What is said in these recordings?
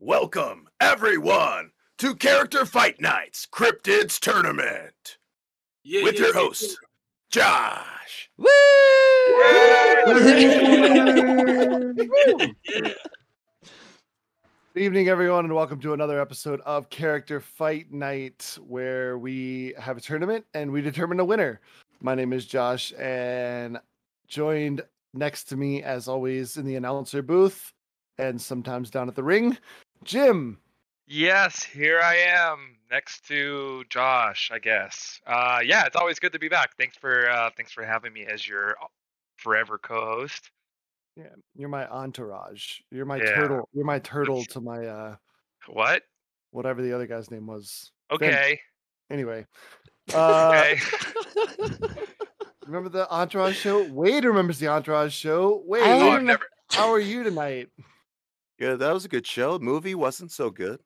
Welcome, everyone, to Character Fight Nights Cryptids Tournament Yeah, with yeah, your yeah, host, Josh. Woo! yeah. Good evening, everyone, and welcome to another episode of Character Fight Night, where we have a tournament and we determine a winner. My name is Josh, and joined next to me, as always, in the announcer booth and sometimes down at the ring, Jim. Yes, here I am next to Josh, I guess. Uh yeah, it's always good to be back. Thanks for uh thanks for having me as your forever co-host. Yeah, you're my entourage. You're my Yeah. turtle. You're my turtle to my uh, What? whatever the other guy's name was. Okay. Anyway, uh, Okay. remember the Entourage show? Wade remembers the Entourage show. Wade, I Oh, never how are you tonight? Yeah, that was a good show. Movie wasn't so good.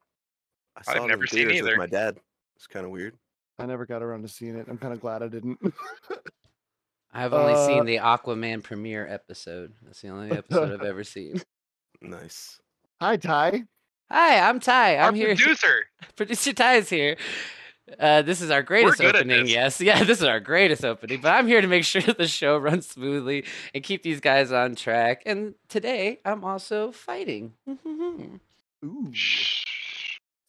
I saw I've it never in seen theaters either. with my dad. It's kind of weird. I never got around to seeing it. I'm kind of glad I didn't. I've only Uh, seen the Aquaman premiere episode. That's the only episode I've ever seen. Nice. Hi, Ty. Hi, I'm Ty. I'm here. producer. Producer Ty is here. Uh, this is our greatest opening. Yes, yeah, this is our greatest opening. But I'm here to make sure the show runs smoothly and keep these guys on track. And today, I'm also fighting. Ooh.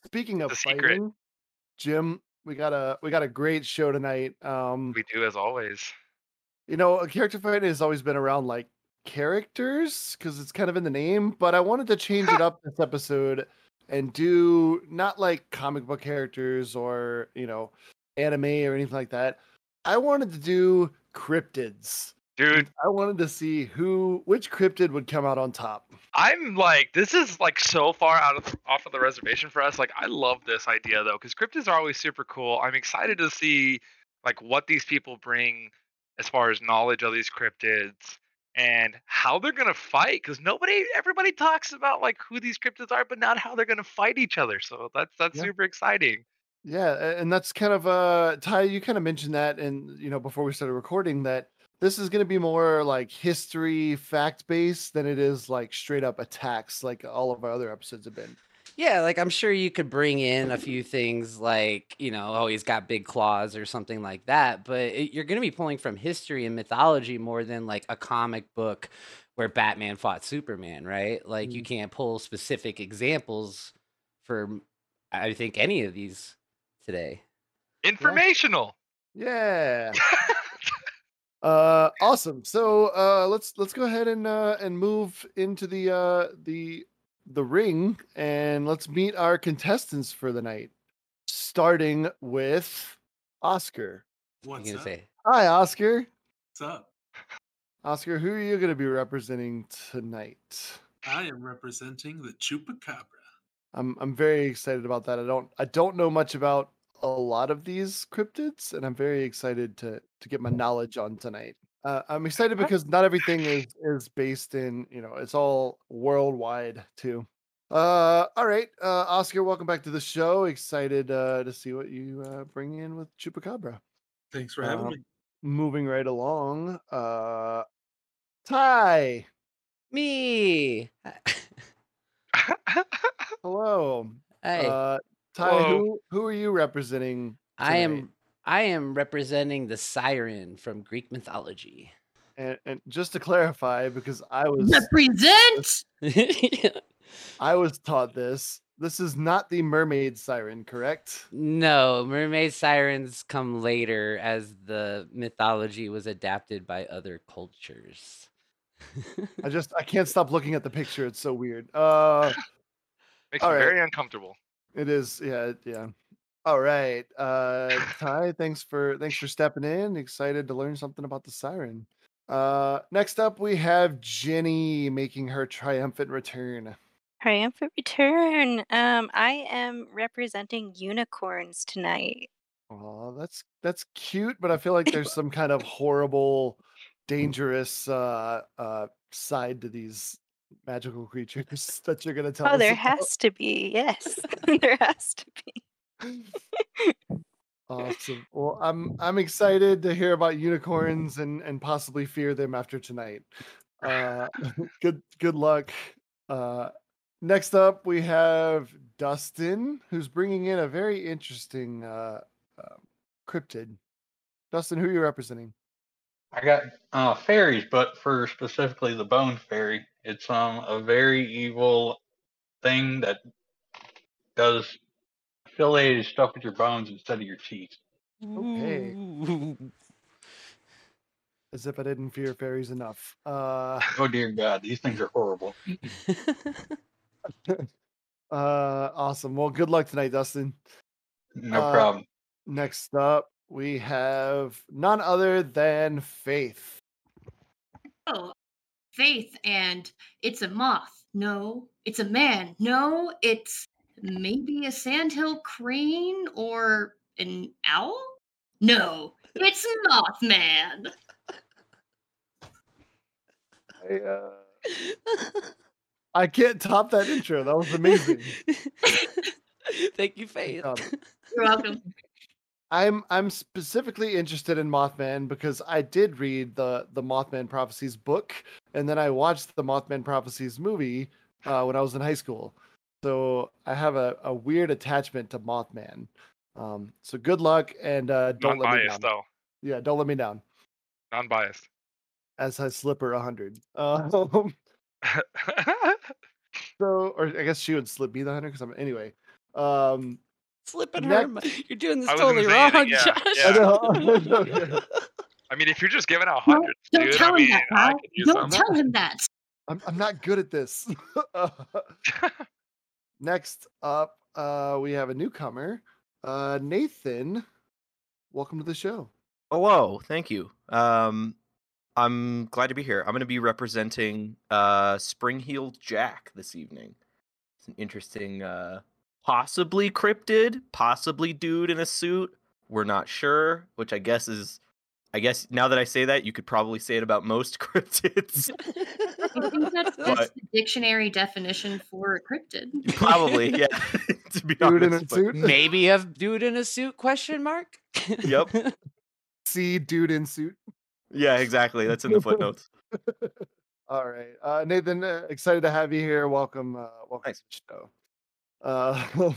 Speaking of The secret. fighting, Jim, we got a we got a great show tonight. Um, We do as always. you know, a character fight has always been around like characters because it's kind of in the name, but I wanted to change it up this episode and do not like comic book characters or you know anime or anything like that. I wanted to do cryptids. Dude, I wanted to see who which cryptid would come out on top. I'm like this is like so far out of off of the reservation for us. Like I love this idea though cuz cryptids are always super cool. I'm excited to see like what these people bring as far as knowledge of these cryptids and how they're going to fight cuz nobody everybody talks about like who these cryptids are but not how they're going to fight each other. So that's that's Yeah. super exciting. Yeah, and that's kind of uh Ty, you kind of mentioned that and you know before we started recording that this is going to be more like history fact based than it is like straight up attacks like all of our other episodes have been. Yeah, like I'm sure you could bring in a few things like, you know, oh, he's got big claws or something like that, but it, you're going to be pulling from history and mythology more than like a comic book where Batman fought Superman, right? Like you can't pull specific examples for I think any of these today. Informational. Yeah. uh awesome. So uh let's let's go ahead and uh and move into the uh the the ring and let's meet our contestants for the night. Starting with Oscar. What's you up? gonna say? Hi Oscar. What's up? Oscar, who are you going to be representing tonight? I am representing the Chupacabra. I'm I'm very excited about that. I don't I don't know much about a lot of these cryptids, and I'm very excited to to get my knowledge on tonight. Uh, I'm excited because not everything is is based in you know it's all worldwide too. Uh, all right, uh, Oscar, welcome back to the show. Excited uh, to see what you uh, bring in with Chupacabra. Thanks for having Um, me. Moving right along, uh, Ty, Me. hello. Hey, Uh, Ty, Hello. who who are you representing? I am tonight? I am representing the siren from Greek mythology. And, and just to clarify, because I was Represent. I was taught this. This is not the mermaid siren, correct? No, mermaid sirens come later as the mythology was adapted by other cultures. I just I can't stop looking at the picture. It's so weird. Uh, Makes All me right. very uncomfortable. it is. Yeah, yeah. All right, uh, Ty. Thanks for thanks for stepping in. Excited to learn something about the siren. Uh, next up, we have Jenny making her triumphant return. Triumphant return. Um, I am representing unicorns tonight. Oh, that's that's cute, but I feel like there's some kind of horrible, dangerous uh uh side to these magical creatures that you're gonna tell Oh, there about. has to be. Yes, there has to be. Awesome. Well, I'm I'm excited to hear about unicorns and and possibly fear them after tonight. Uh, good good luck. Uh, Next up, we have Dustin, who's bringing in a very interesting uh, uh, cryptid. Dustin, who are you representing? I got uh, fairies, but for specifically the bone fairy, it's um a very evil thing that does affiliated stuff with your bones instead of your teeth. Okay. Ooh. As if I didn't fear fairies enough. Uh, Oh dear God, these things are horrible. uh, awesome. Well, good luck tonight, Dustin. No Uh, problem. Next up, we have none other than Faith. Oh, Faith, and it's a moth. No, it's a man. No, it's maybe a sandhill crane or an owl. No, it's Mothman. I, uh, I can't top that intro. That was amazing. Thank you, Faith. job. You're welcome. I'm I'm specifically interested in Mothman because I did read the the Mothman Prophecies book, and then I watched the Mothman Prophecies movie uh, when I was in high school. So I have a, a weird attachment to Mothman. Um, so good luck and uh, don't let me down. Though. Yeah, don't let me down. Non-biased. As I slipper hundred. Um, so or I guess she would slip me the hundred because I'm anyway. Um, Slipping Next- her. mi- You're doing this totally gonna wrong, yeah, Josh. yeah. I know, I know. I mean, if you're just giving out Don't, hundreds, don't dude, tell I mean, him that, I pal. could use Don't some. tell him that. I'm I'm not good at this. Next up, uh, we have a newcomer, uh, Nathan. Welcome to the show. Hello, thank you. Um, I'm glad to be here. I'm going to be representing uh, Spring-Heeled Jack this evening. It's an interesting, uh, possibly cryptid, possibly dude in a suit. We're not sure, which I guess is, I guess now that I say that, you could probably say it about most cryptids. I think that's, that's But- the dictionary definition for a cryptid. probably, yeah. to be Dude in honest, a suit. Maybe a dude in a suit? Question mark. Yep. See, dude in suit. Yeah, exactly. That's in the footnotes. All right, uh, Nathan. Uh, excited to have you here. Welcome. Uh, welcome Thanks. to the show. Uh,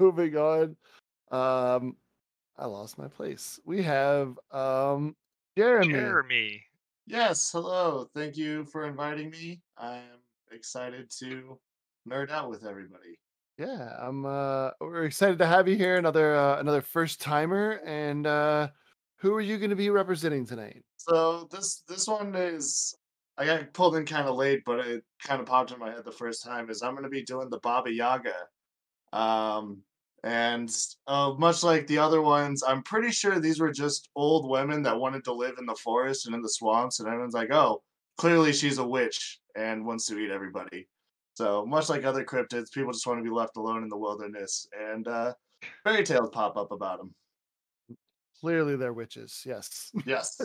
moving on. Um, I lost my place. We have um, Jeremy. Jeremy. Yes, hello. Thank you for inviting me. I'm excited to nerd out with everybody. Yeah, I'm. Uh, we're excited to have you here. Another uh, another first timer. And uh, who are you going to be representing tonight? So this this one is I got pulled in kind of late, but it kind of popped in my head the first time. Is I'm going to be doing the Baba Yaga, um, and uh, much like the other ones, I'm pretty sure these were just old women that wanted to live in the forest and in the swamps, and everyone's like, oh, clearly she's a witch and wants to eat everybody. So much like other cryptids, people just want to be left alone in the wilderness, and uh, fairy tales pop up about them. Clearly, they're witches. Yes. Yes.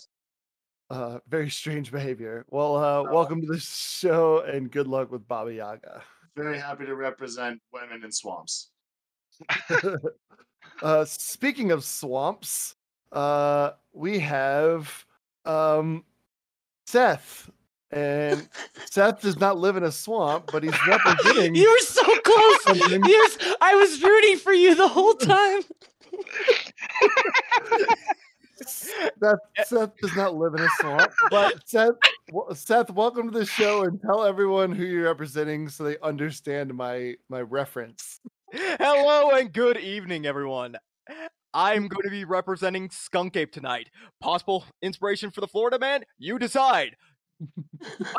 Uh, very strange behavior. Well, uh, welcome to the show and good luck with Baba Yaga. Very happy to represent women in swamps. uh, speaking of swamps, uh, we have um, Seth. And Seth does not live in a swamp, but he's representing. you were so close. Yes, I was rooting for you the whole time. Seth, Seth does not live in a swamp, but Seth, Seth, welcome to the show and tell everyone who you're representing so they understand my my reference. Hello and good evening, everyone. I'm going to be representing Skunk Ape tonight. Possible inspiration for the Florida man? You decide.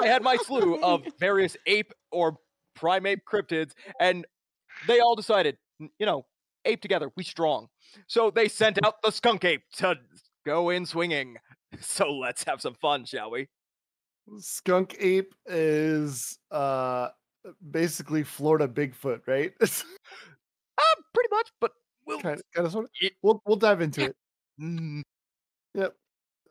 I had my slew of various ape or primate cryptids, and they all decided, you know, ape together, we strong. So they sent out the Skunk Ape to go in swinging. So let's have some fun, shall we? Skunk ape is uh basically Florida Bigfoot, right? Ah, pretty much, but we'll. kind of, kind of sort of. It- We'll we'll dive into it. Mm, Yep.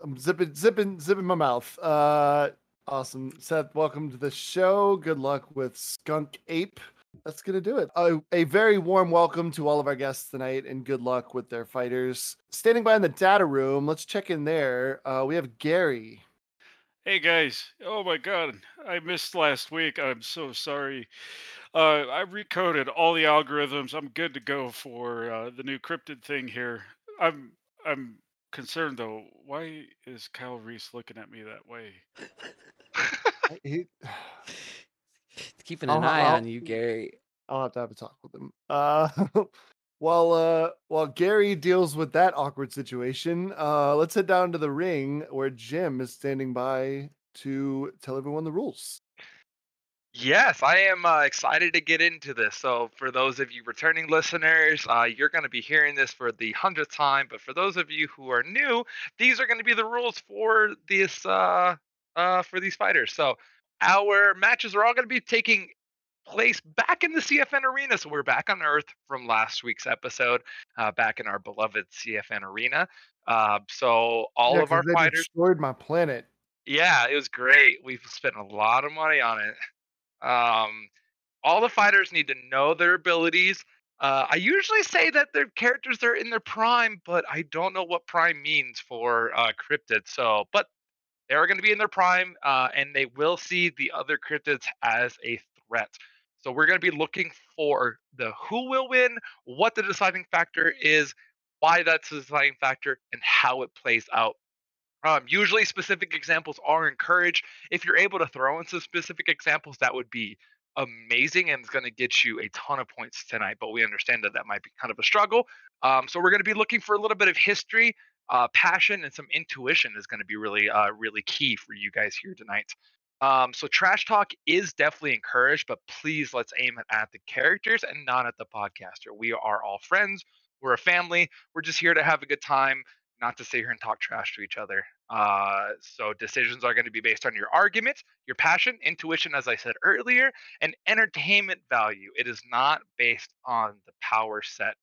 I'm zipping zipping zipping my mouth. Uh awesome. Seth, welcome to the show. Good luck with Skunk Ape. That's gonna do it. A, a very warm welcome to all of our guests tonight and good luck with their fighters. Standing by in the data room, let's check in there. Uh we have Gary. Hey guys! Oh my god, I missed last week. I'm so sorry. Uh, I recoded all the algorithms. I'm good to go for uh, the new cryptid thing here. I'm I'm concerned though. Why is Kyle Reese looking at me that way? He, Keeping I'll an eye I'll- on you, Gary. I'll have to have a talk with him. Uh, while uh, while Gary deals with that awkward situation, uh, let's head down to the ring where Jim is standing by to tell everyone the rules. Yes, I am uh, excited to get into this. So, for those of you returning listeners, uh, you're going to be hearing this for the hundredth time. But for those of you who are new, these are going to be the rules for this uh, uh, for these fighters. So, our matches are all going to be taking place back in the CFN arena. So, we're back on Earth from last week's episode, uh, back in our beloved CFN arena. Uh, so, all Yeah, of our they fighters. destroyed my planet. Yeah, it was great. We've spent a lot of money on it. Um, all the fighters need to know their abilities. Uh, I usually say that their characters are in their prime, but I don't know what prime means for uh, cryptids. So, but they are going to be in their prime, uh, and they will see the other cryptids as a threat. So we're going to be looking for the who will win, what the deciding factor is, why that's the deciding factor, and how it plays out um, usually, specific examples are encouraged. If you're able to throw in some specific examples, that would be amazing and it's going to get you a ton of points tonight. But we understand that that might be kind of a struggle. Um, so we're going to be looking for a little bit of history, uh, passion, and some intuition is going to be really, uh, really key for you guys here tonight. Um, so trash talk is definitely encouraged, but please let's aim it at the characters and not at the podcaster. We are all friends. We're a family. We're just here to have a good time not to sit here and talk trash to each other. Uh, so decisions are going to be based on your arguments, your passion, intuition, as I said earlier, and entertainment value. It is not based on the power set.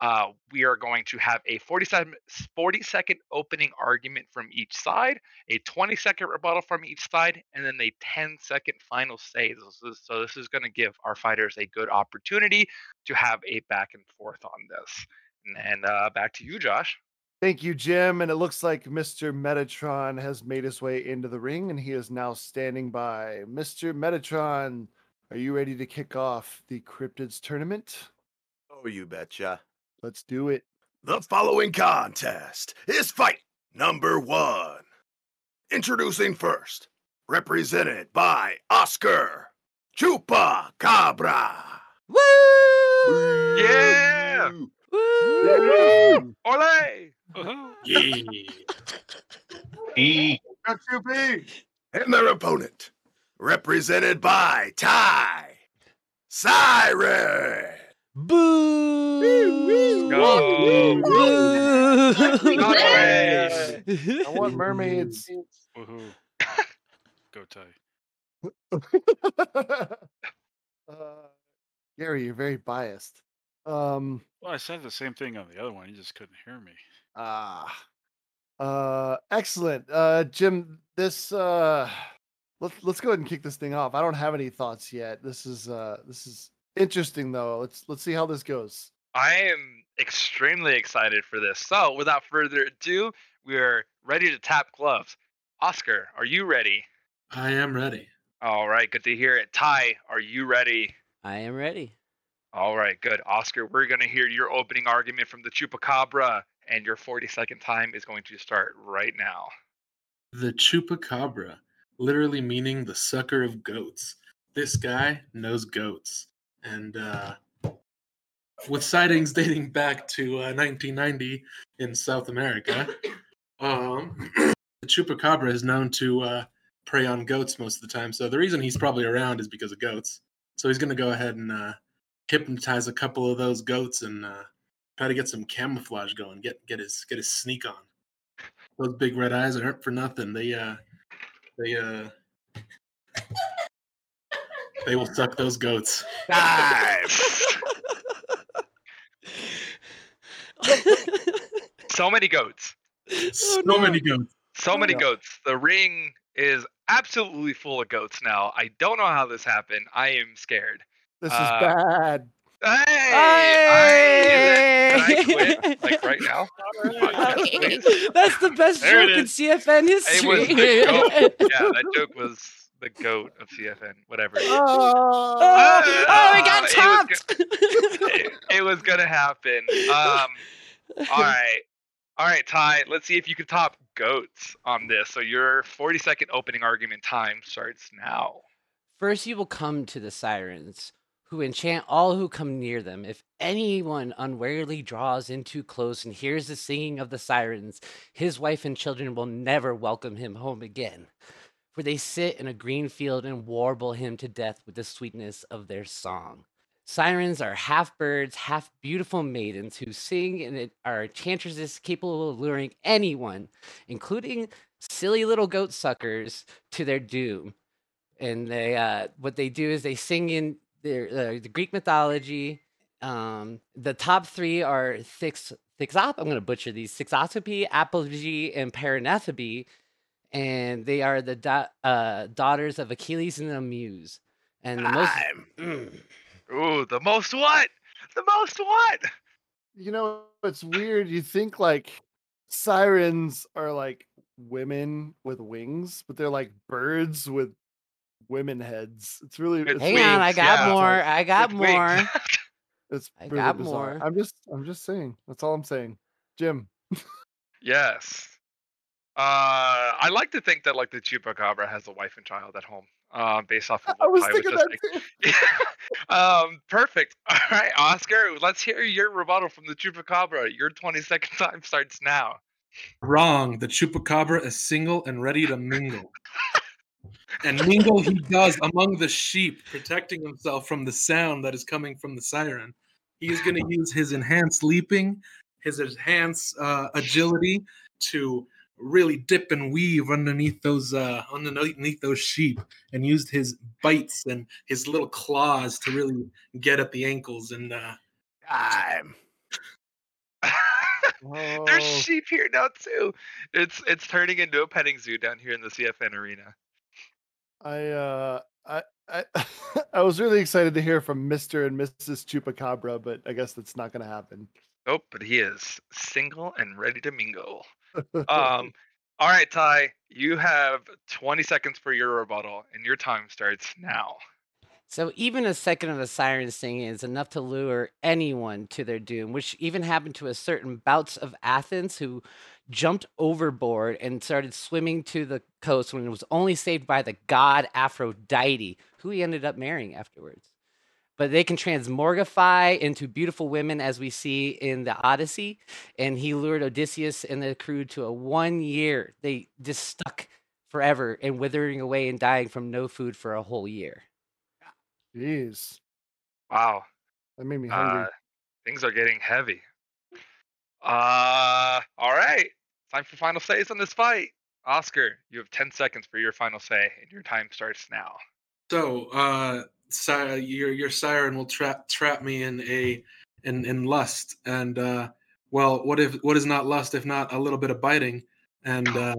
Uh, we are going to have a 40 second, 40 second opening argument from each side, a 20 second rebuttal from each side, and then a 10 second final say. This is- So this is going to give our fighters a good opportunity to have a back and forth on this. And, and uh, back to you, Josh. Thank you, Jim. And it looks like Mr. Metatron has made his way into the ring and he is now standing by. Mr. Metatron, are you ready to kick off the Cryptids tournament? Oh, you betcha. Let's do it. The following contest is fight number one. Introducing first, represented by Oscar Chupa Cabra. Woo! Yeah! Woo! Ole! Yeah. E. Got. And their opponent, represented by Ty Siren. Boo! Boo! I want mermaids. Woohoo! Go Ty. uh, Gary, you're very biased. Um, Well, I said the same thing on the other one. You just couldn't hear me. ah, uh, excellent. Uh, Jim, this uh, let's let's go ahead and kick this thing off. I don't have any thoughts yet. This is uh, this is interesting though. Let's let's see how this goes. I am extremely excited for this. So, without further ado, we are ready to tap gloves. Oscar, are you ready? I am ready. All right, good to hear it. Ty, are you ready? I am ready. All right, good. Oscar, we're going to hear your opening argument from the Chupacabra, and your 40 second time is going to start right now. The chupacabra, literally meaning the sucker of goats. This guy knows goats. And uh, with sightings dating back to uh, 1990 in South America, um, the chupacabra is known to uh, prey on goats most of the time. So the reason he's probably around is because of goats. So he's going to go ahead and uh, hypnotize a couple of those goats and uh, try to get some camouflage going. Get get his get his sneak on. Those big red eyes aren't for nothing. They uh they uh they will suck those goats. Time. So many goats. So many goats. So many no. goats. The ring is absolutely full of goats now. I don't know how this happened. I am scared. This Uh, is bad. Hey! I- I quit like right now? That's the best There it joke in is. CFN It history. was the goat. Yeah, that joke was the goat of CFN. Whatever. Oh, Ah, oh, we got it was topped. it, it was gonna happen. Um, all right, all right, Ty. Let's see if you can top goats on this. So your 40 second opening argument time starts now. First, you will come to the sirens, who enchant all who come near them. If anyone unwarily draws in too close and hears the singing of the sirens, his wife and children will never welcome him home again. For they sit in a green field and warble him to death with the sweetness of their song. Sirens are half birds, half beautiful maidens who sing and are enchantresses capable of luring anyone, including silly little goat suckers, to their doom and they uh what they do is they sing in their uh, the Greek mythology. Um, the top three are Thix Thixop. I'm gonna butcher these. Thixotope, Apogee, and Paranethebe, and they are the da- uh, daughters of Achelous and the Muse. And the most Mm. Ooh, the most what? The most what? You know, it's weird. You think like sirens are like women with wings, but they're like birds with women heads. It's really it's Hang really on, I got bizarre. more. I got With wings. more. It's I got bizarre. more. I'm just I'm just saying. That's all I'm saying. Jim. Yes. Uh, I like to think that like the chupacabra has a wife and child at home. Uh, based off of what I was Ty thinking just that saying. um, perfect. All right, Oscar, let's hear your rebuttal from the chupacabra. Your 20 second time starts now. Wrong. The chupacabra is single and ready to mingle. and mingle he does among the sheep, protecting himself from the sound that is coming from the siren. He is going to use his enhanced leaping, his enhanced uh, agility to really dip and weave underneath those uh, underneath those sheep, and used his bites and his little claws to really get at the ankles and. Uh, Time. Oh, There's sheep here now too. It's it's turning into a petting zoo down here in the CFN arena. I uh I I I was really excited to hear from Mr. and Mrs. Chupacabra, but I guess that's not gonna happen. Nope, but he is single and ready to mingle. Um, all right, Ty, you have 20 seconds for your rebuttal, and your time starts now. So even a second of the siren singing is enough to lure anyone to their doom, which even happened to a certain Butes of Athens who jumped overboard and started swimming to the coast when it was only saved by the god Aphrodite, who he ended up marrying afterwards. But they can transmorgify into beautiful women, as we see in the Odyssey. And he lured Odysseus and the crew to a one year. They just stuck forever and withering away and dying from no food for a whole year. Jeez. Wow. That made me hungry. Uh, things are getting heavy. Uh, all right. Time for final says on this fight. Oscar, you have 10 seconds for your final say, and your time starts now. So, uh, si- your your siren will trap trap me in a in in lust, and uh, well, what if what is not lust if not a little bit of biting? And uh,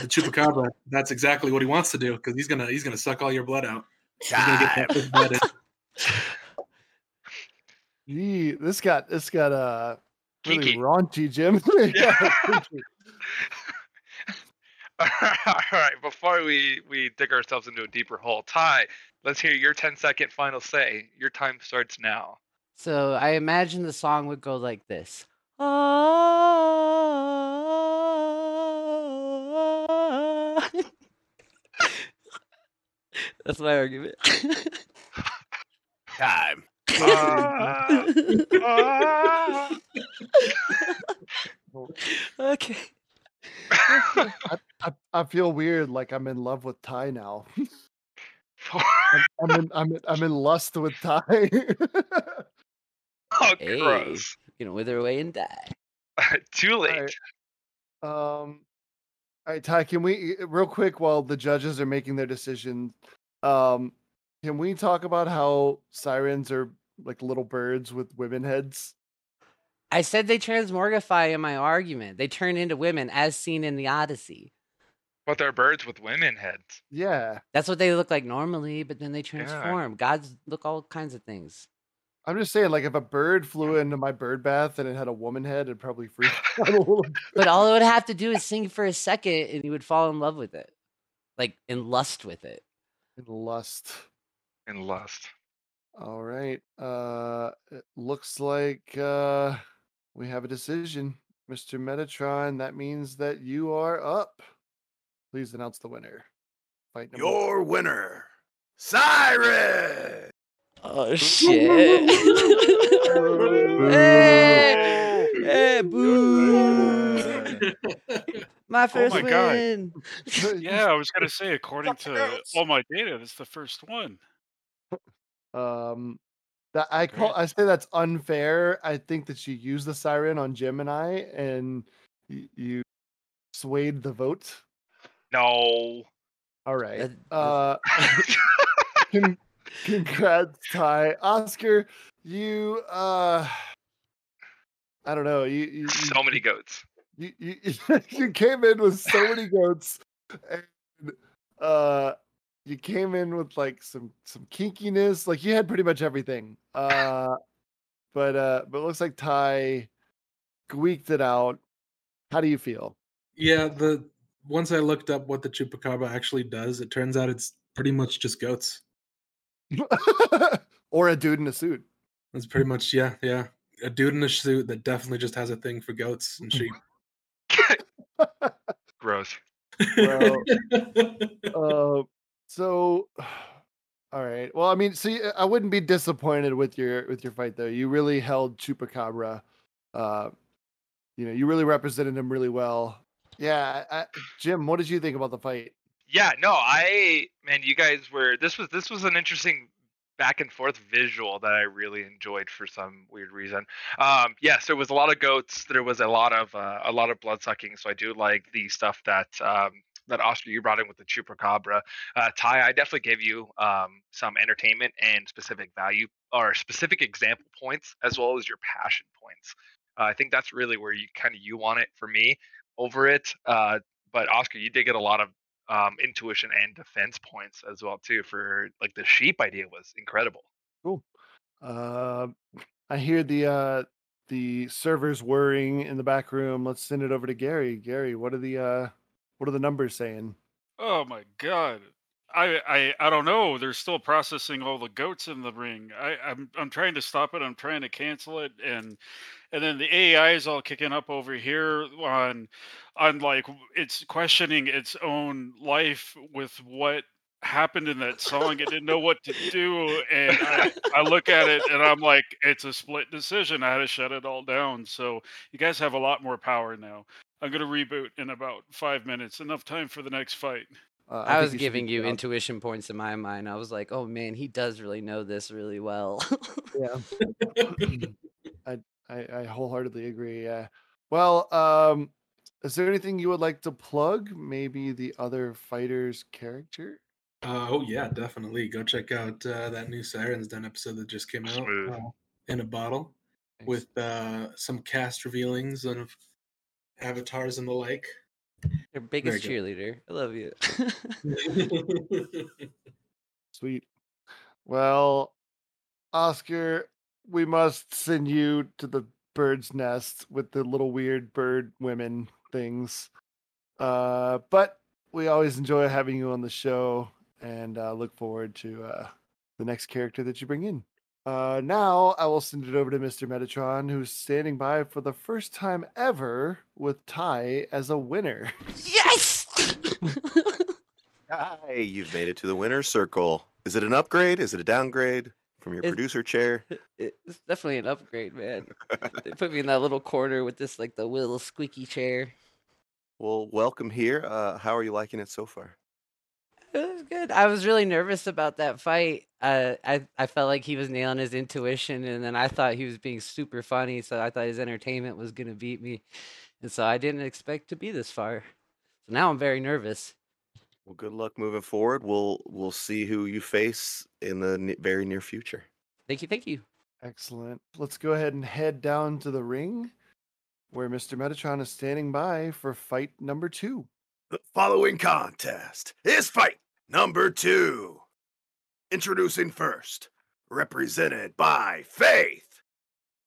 the chupacabra, that's exactly what he wants to do because he's gonna he's gonna suck all your blood out. He's get that blood in. Gee, this got this got uh really Kinky. raunchy, Jim. Yeah. all right. Before we we dig ourselves into a deeper hole, Ty, let's hear your 10 second final say. Your time starts now. So I imagine the song would go like this. That's my argument. Time. Ah, ah. okay. I, I, I feel weird, like I'm in love with Ty now. I'm, I'm in I'm in, I'm in lust with Ty. oh, Hey, gross. you know, wither away and die. Too late. Alright. Um, all right, Ty, can we real quick while the judges are making their decision? Um, can we talk about how sirens are like little birds with women heads? I said they transmorgify in my argument. They turn into women as seen in the Odyssey. But they're birds with women heads. Yeah. That's what they look like normally, but then they transform. Gods look all kinds of things. I'm just saying, like, if a bird flew into my bird bath and it had a woman head, it'd probably freak me out a little bit. But all it would have to do is sing for a second, and you would fall in love with it, like in lust with it. In lust. In lust. All right. Uh, it looks like uh, we have a decision, Mr. Metatron. That means that you are up. Please announce the winner. Fight number Your winner, Siren. Oh shit! hey, hey, boo! My first oh my god! win. Yeah, I was gonna say, according to all my data, that's the first one. Um, that I call I say that's unfair. I think that you used the siren on Gemini and you swayed the vote. No. All right. Uh, con- congrats, Ty. Oscar, you uh, I don't know. You, you, you So many goats. you, you, you came in with so many goats and uh you came in with like some some kinkiness like you had pretty much everything uh but uh but it looks like ty squeaked it out how do you feel Yeah, the once I looked up what the chupacabra actually does, it turns out it's pretty much just goats. or a dude in a suit That's pretty much yeah, yeah. A dude in a suit that definitely just has a thing for goats and sheep. Gross. well uh so all right well i mean see i wouldn't be disappointed with your with your fight though you really held chupacabra uh you know you really represented him really well yeah I, jim what did you think about the fight Yeah, no, I man, you guys were this was this was an interesting back and forth visual that I really enjoyed for some weird reason. Um, yes, there was a lot of goats. There was a lot of uh, a lot of blood sucking. So I do like the stuff that um, that Oscar you brought in with the chupacabra. Uh, Ty, I definitely gave you um, some entertainment and specific value or specific example points as well as your passion points. Uh, I think that's really where you kind of you want it for me over it. Uh, but Oscar, you did get a lot of um, intuition and defense points as well too. For like the sheep idea was incredible. cool uh i hear the uh the servers whirring in the back room let's send it over to gary gary what are the uh what are the numbers saying Oh my god. I, I I don't know. They're still processing all the goats in the ring. I, I'm I'm trying to stop it. I'm trying to cancel it, and and then the AI is all kicking up over here on on like it's questioning its own life with what happened in that song. It didn't know what to do, and I, I look at it and I'm like, it's a split decision. I had to shut it all down. So you guys have a lot more power now. I'm gonna reboot in about five minutes. Enough time for the next fight. Uh, I think was should giving you intuition points in my mind. I was like, oh man, he does really know this really well. yeah I, I i wholeheartedly agree yeah well um is there anything you would like to plug maybe the other fighter's character Uh, oh yeah, definitely. Go check out uh, that new Sirens Den episode that just came out uh, in a bottle Nice. with uh, some cast revealings of avatars and the like. Your biggest cheerleader. I love you. Sweet. Well, Oscar, we must send you to the bird's nest with the little weird bird women things. Uh, but we always enjoy having you on the show and uh, look forward to uh, the next character that you bring in. Uh, now I will send it over to Mr. Metatron, who's standing by for the first time ever with Ty as a winner. yes! Hi, you've made it to the winner's circle. Is it an upgrade? Is it a downgrade from your It's- producer chair? it's definitely an upgrade, man. they put me in that little corner with this like the little squeaky chair. Well, welcome here. Uh, how are you liking it so far? It was good. I was really nervous about that fight. Uh, I I felt like he was nailing his intuition, and then I thought he was being super funny. So I thought his entertainment was gonna beat me, and so I didn't expect to be this far. So now I'm very nervous. Well, good luck moving forward. We'll we'll see who you face in the ne- very near future. Thank you, thank you. Excellent. Let's go ahead and head down to the ring where Mr. Metatron is standing by for fight number two. The following contest is fight number two. Introducing first, represented by Faith,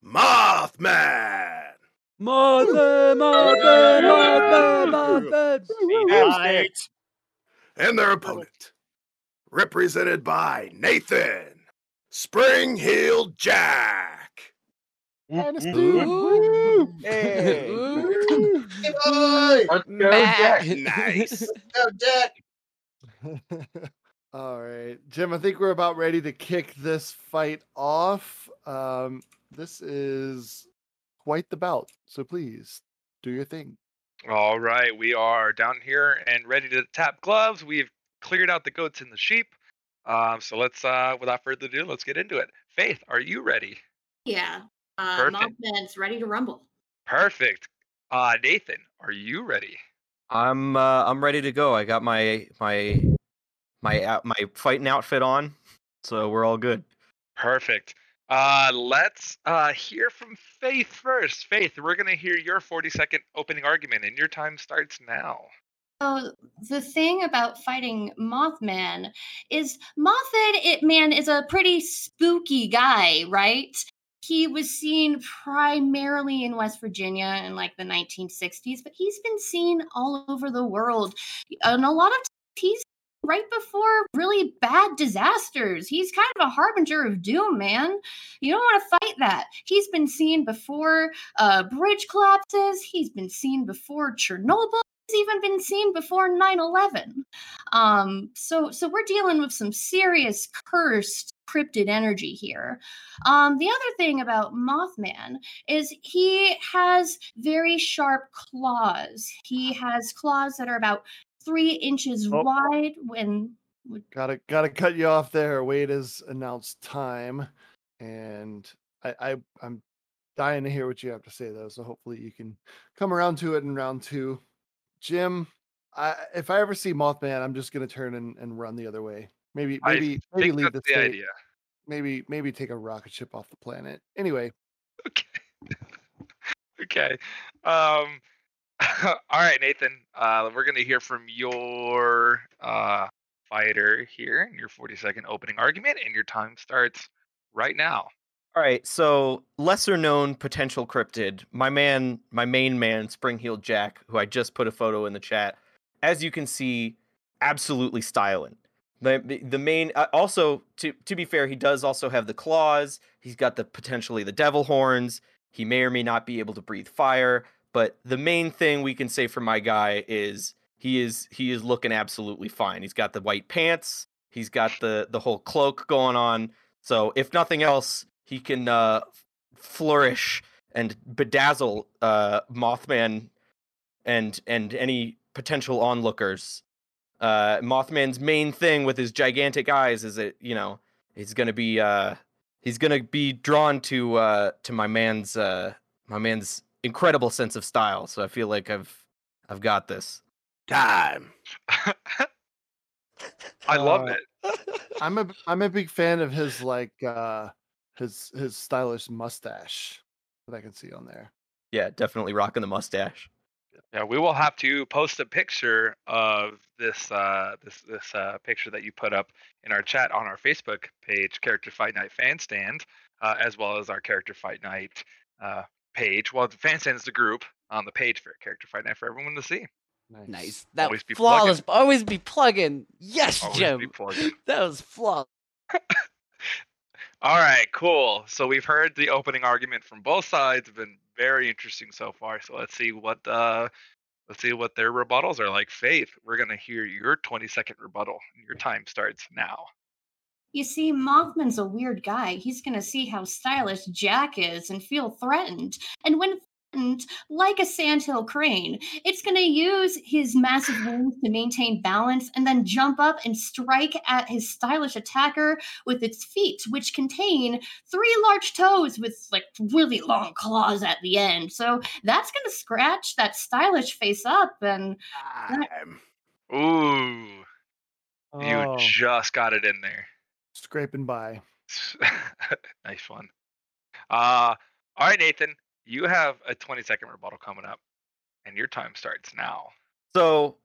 Mothman. Mothman, Mothman, Mothman, Mothman. And their opponent, represented by Nathan, Spring Heeled Jack. Ooh. Hey. Ooh. Let's go, Matt. Jack. Nice. Go, Jack. All right, Jim. I think we're about ready to kick this fight off. Um, this is quite the bout, so please do your thing. All right, we are down here and ready to tap gloves. We've cleared out the goats and the sheep. Um, so let's, uh, without further ado, let's get into it. Faith, are you ready? Yeah. Uh, Perfect. Mothman's ready to rumble. Perfect. Uh, Nathan, are you ready? I'm uh, I'm ready to go. I got my my my out my fighting outfit on, so we're all good. Perfect. Uh, let's uh, hear from Faith first. Faith, we're gonna hear your 40 second opening argument, and your time starts now. So the thing about fighting Mothman is Mothman it man is a pretty spooky guy, right? He was seen primarily in West Virginia in like the 1960s, but he's been seen all over the world. And a lot of times he's right before really bad disasters. He's kind of a harbinger of doom, man. You don't want to fight that. He's been seen before uh, bridge collapses. He's been seen before Chernobyl. He's even been seen before 9/11. Um, so, so we're dealing with some serious cursed cryptid energy here. Um, the other thing about Mothman is he has very sharp claws. He has claws that are about three inches Oh. wide. When Gotta gotta cut you off there. Wade has announced time, and I, I I'm dying to hear what you have to say though. So hopefully you can come around to it in round two. Jim, I, if I ever see Mothman, I'm just gonna turn and, and run the other way. Maybe I maybe maybe leave the the state. idea. Maybe maybe take a rocket ship off the planet. Anyway, okay Okay. Um, all right, Nathan. Uh, we're gonna hear from your uh, fighter here in your 40 second opening argument, and your time starts right now. All right, so lesser known potential cryptid, my man, my main man, Spring-Heeled Jack, who I just put a photo in the chat. As you can see, absolutely styling. The- the main uh, also to to be fair, he does also have the claws. He's got the potentially the devil horns. He may or may not be able to breathe fire, but the main thing we can say for my guy is he is he is looking absolutely fine. He's got the white pants. He's got the the whole cloak going on. So if nothing else, he can uh, flourish and bedazzle uh, Mothman and and any potential onlookers. Uh, Mothman's main thing with his gigantic eyes is that you know he's gonna be uh, he's gonna be drawn to uh, to my man's uh, my man's incredible sense of style. So I feel like I've I've got this. Time. I love Uh, it. I'm a I'm a big fan of his like uh his his stylish mustache that I can see on there. Yeah, definitely rocking the mustache. Yeah, we will have to post a picture of this uh, this this uh, picture that you put up in our chat on our Facebook page, Character Fight Night Fan Stand, uh, as well as our Character Fight Night uh, page. Well, the Fan Stand is the group on the page for Character Fight Night for everyone to see. Nice. That Always be flawless. Always be plugging. Yes, Always Jim. be plugging. That was flawless. All right, cool. So we've heard the opening argument from both sides. Have been very interesting so far. So let's see what uh, let's see what their rebuttals are like. Faith, we're gonna hear your 20 second rebuttal. Your time starts now. You see, Mothman's a weird guy. He's gonna see how stylish Jack is and feel threatened. And when threatened, like a sandhill crane, it's gonna use his massive wings to maintain balance and then jump up and strike at his stylish attacker with its feet, which contain three large toes with like really long claws at the end. So that's gonna scratch that stylish face up and that- Time. Ooh, you Oh, just got it in there. Scraping by. nice one. Uh, all right, Nathan, you have a 20 second rebuttal coming up, and your time starts now. So,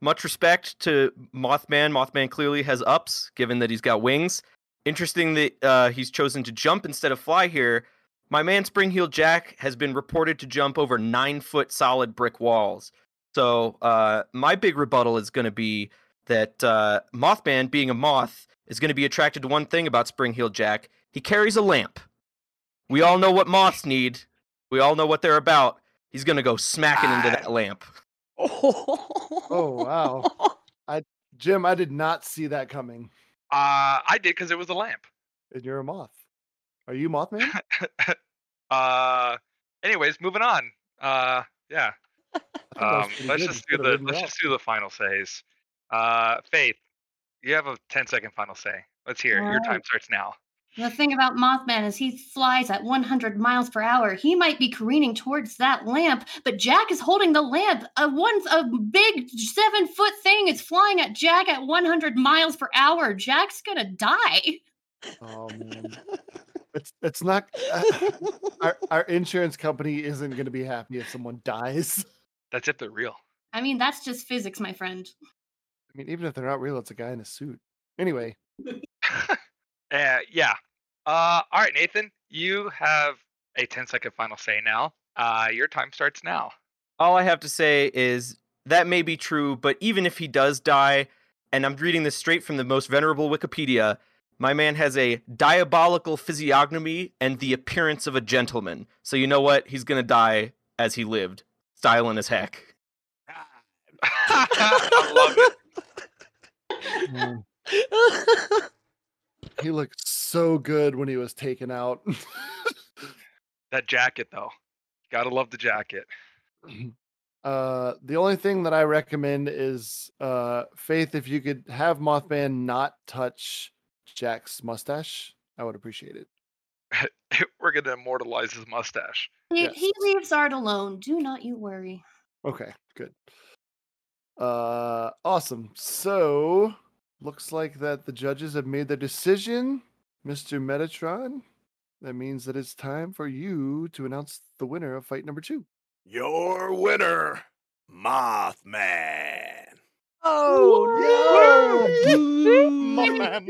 much respect to Mothman. Mothman clearly has ups, given that he's got wings. interesting that uh, he's chosen to jump instead of fly here. My man Spring-Heeled Jack has been reported to jump over nine foot solid brick walls. So uh, my big rebuttal is going to be that uh, Mothman, being a moth, is going to be attracted to one thing about Spring-Heeled Jack. He carries a lamp. We all know what moths need. We all know what they're about. He's going to go smacking into that lamp. Oh wow. I Jim, I did not see that coming. Uh, I did because it was a lamp. And you're a moth. Are you Mothman? Uh, anyways, moving on. Uh, yeah. Um, let's good. just do the let's just do the final says. Uh, Faith, you have a 10 second final say. Let's hear it. Your time starts now. The thing about Mothman is he flies at 100 miles per hour. He might be careening towards that lamp, but Jack is holding the lamp. A one a big seven foot thing is flying at Jack at 100 miles per hour. Jack's gonna die. Oh man. It's it's not uh, our our insurance company isn't going to be happy if someone dies. That's if they're real. I mean, that's just physics, my friend. I mean, even if they're not real, it's a guy in a suit. Anyway, Uh, yeah. Uh, all right, Nathan, you have a 10 second final say now. Uh, your time starts now. All I have to say is that may be true, but even if he does die, and I'm reading this straight from the most venerable Wikipedia, my man has a diabolical physiognomy and the appearance of a gentleman. So you know what? He's gonna die as he lived, styling as heck. I love it. Man, he looked so good when he was taken out. That jacket, though. Gotta love the jacket. Uh, the only thing that I recommend is uh, Faith. If you could have Mothman not touch Jack's mustache, I would appreciate it. We're gonna immortalize his mustache. He, Yes. he leaves Art alone. Do not you worry. Okay, good. Uh, awesome. So looks like that the judges have made their decision, Mr. Metatron. That means that it's time for you to announce the winner of fight number two. Your winner, Mothman. Oh no! Mothman.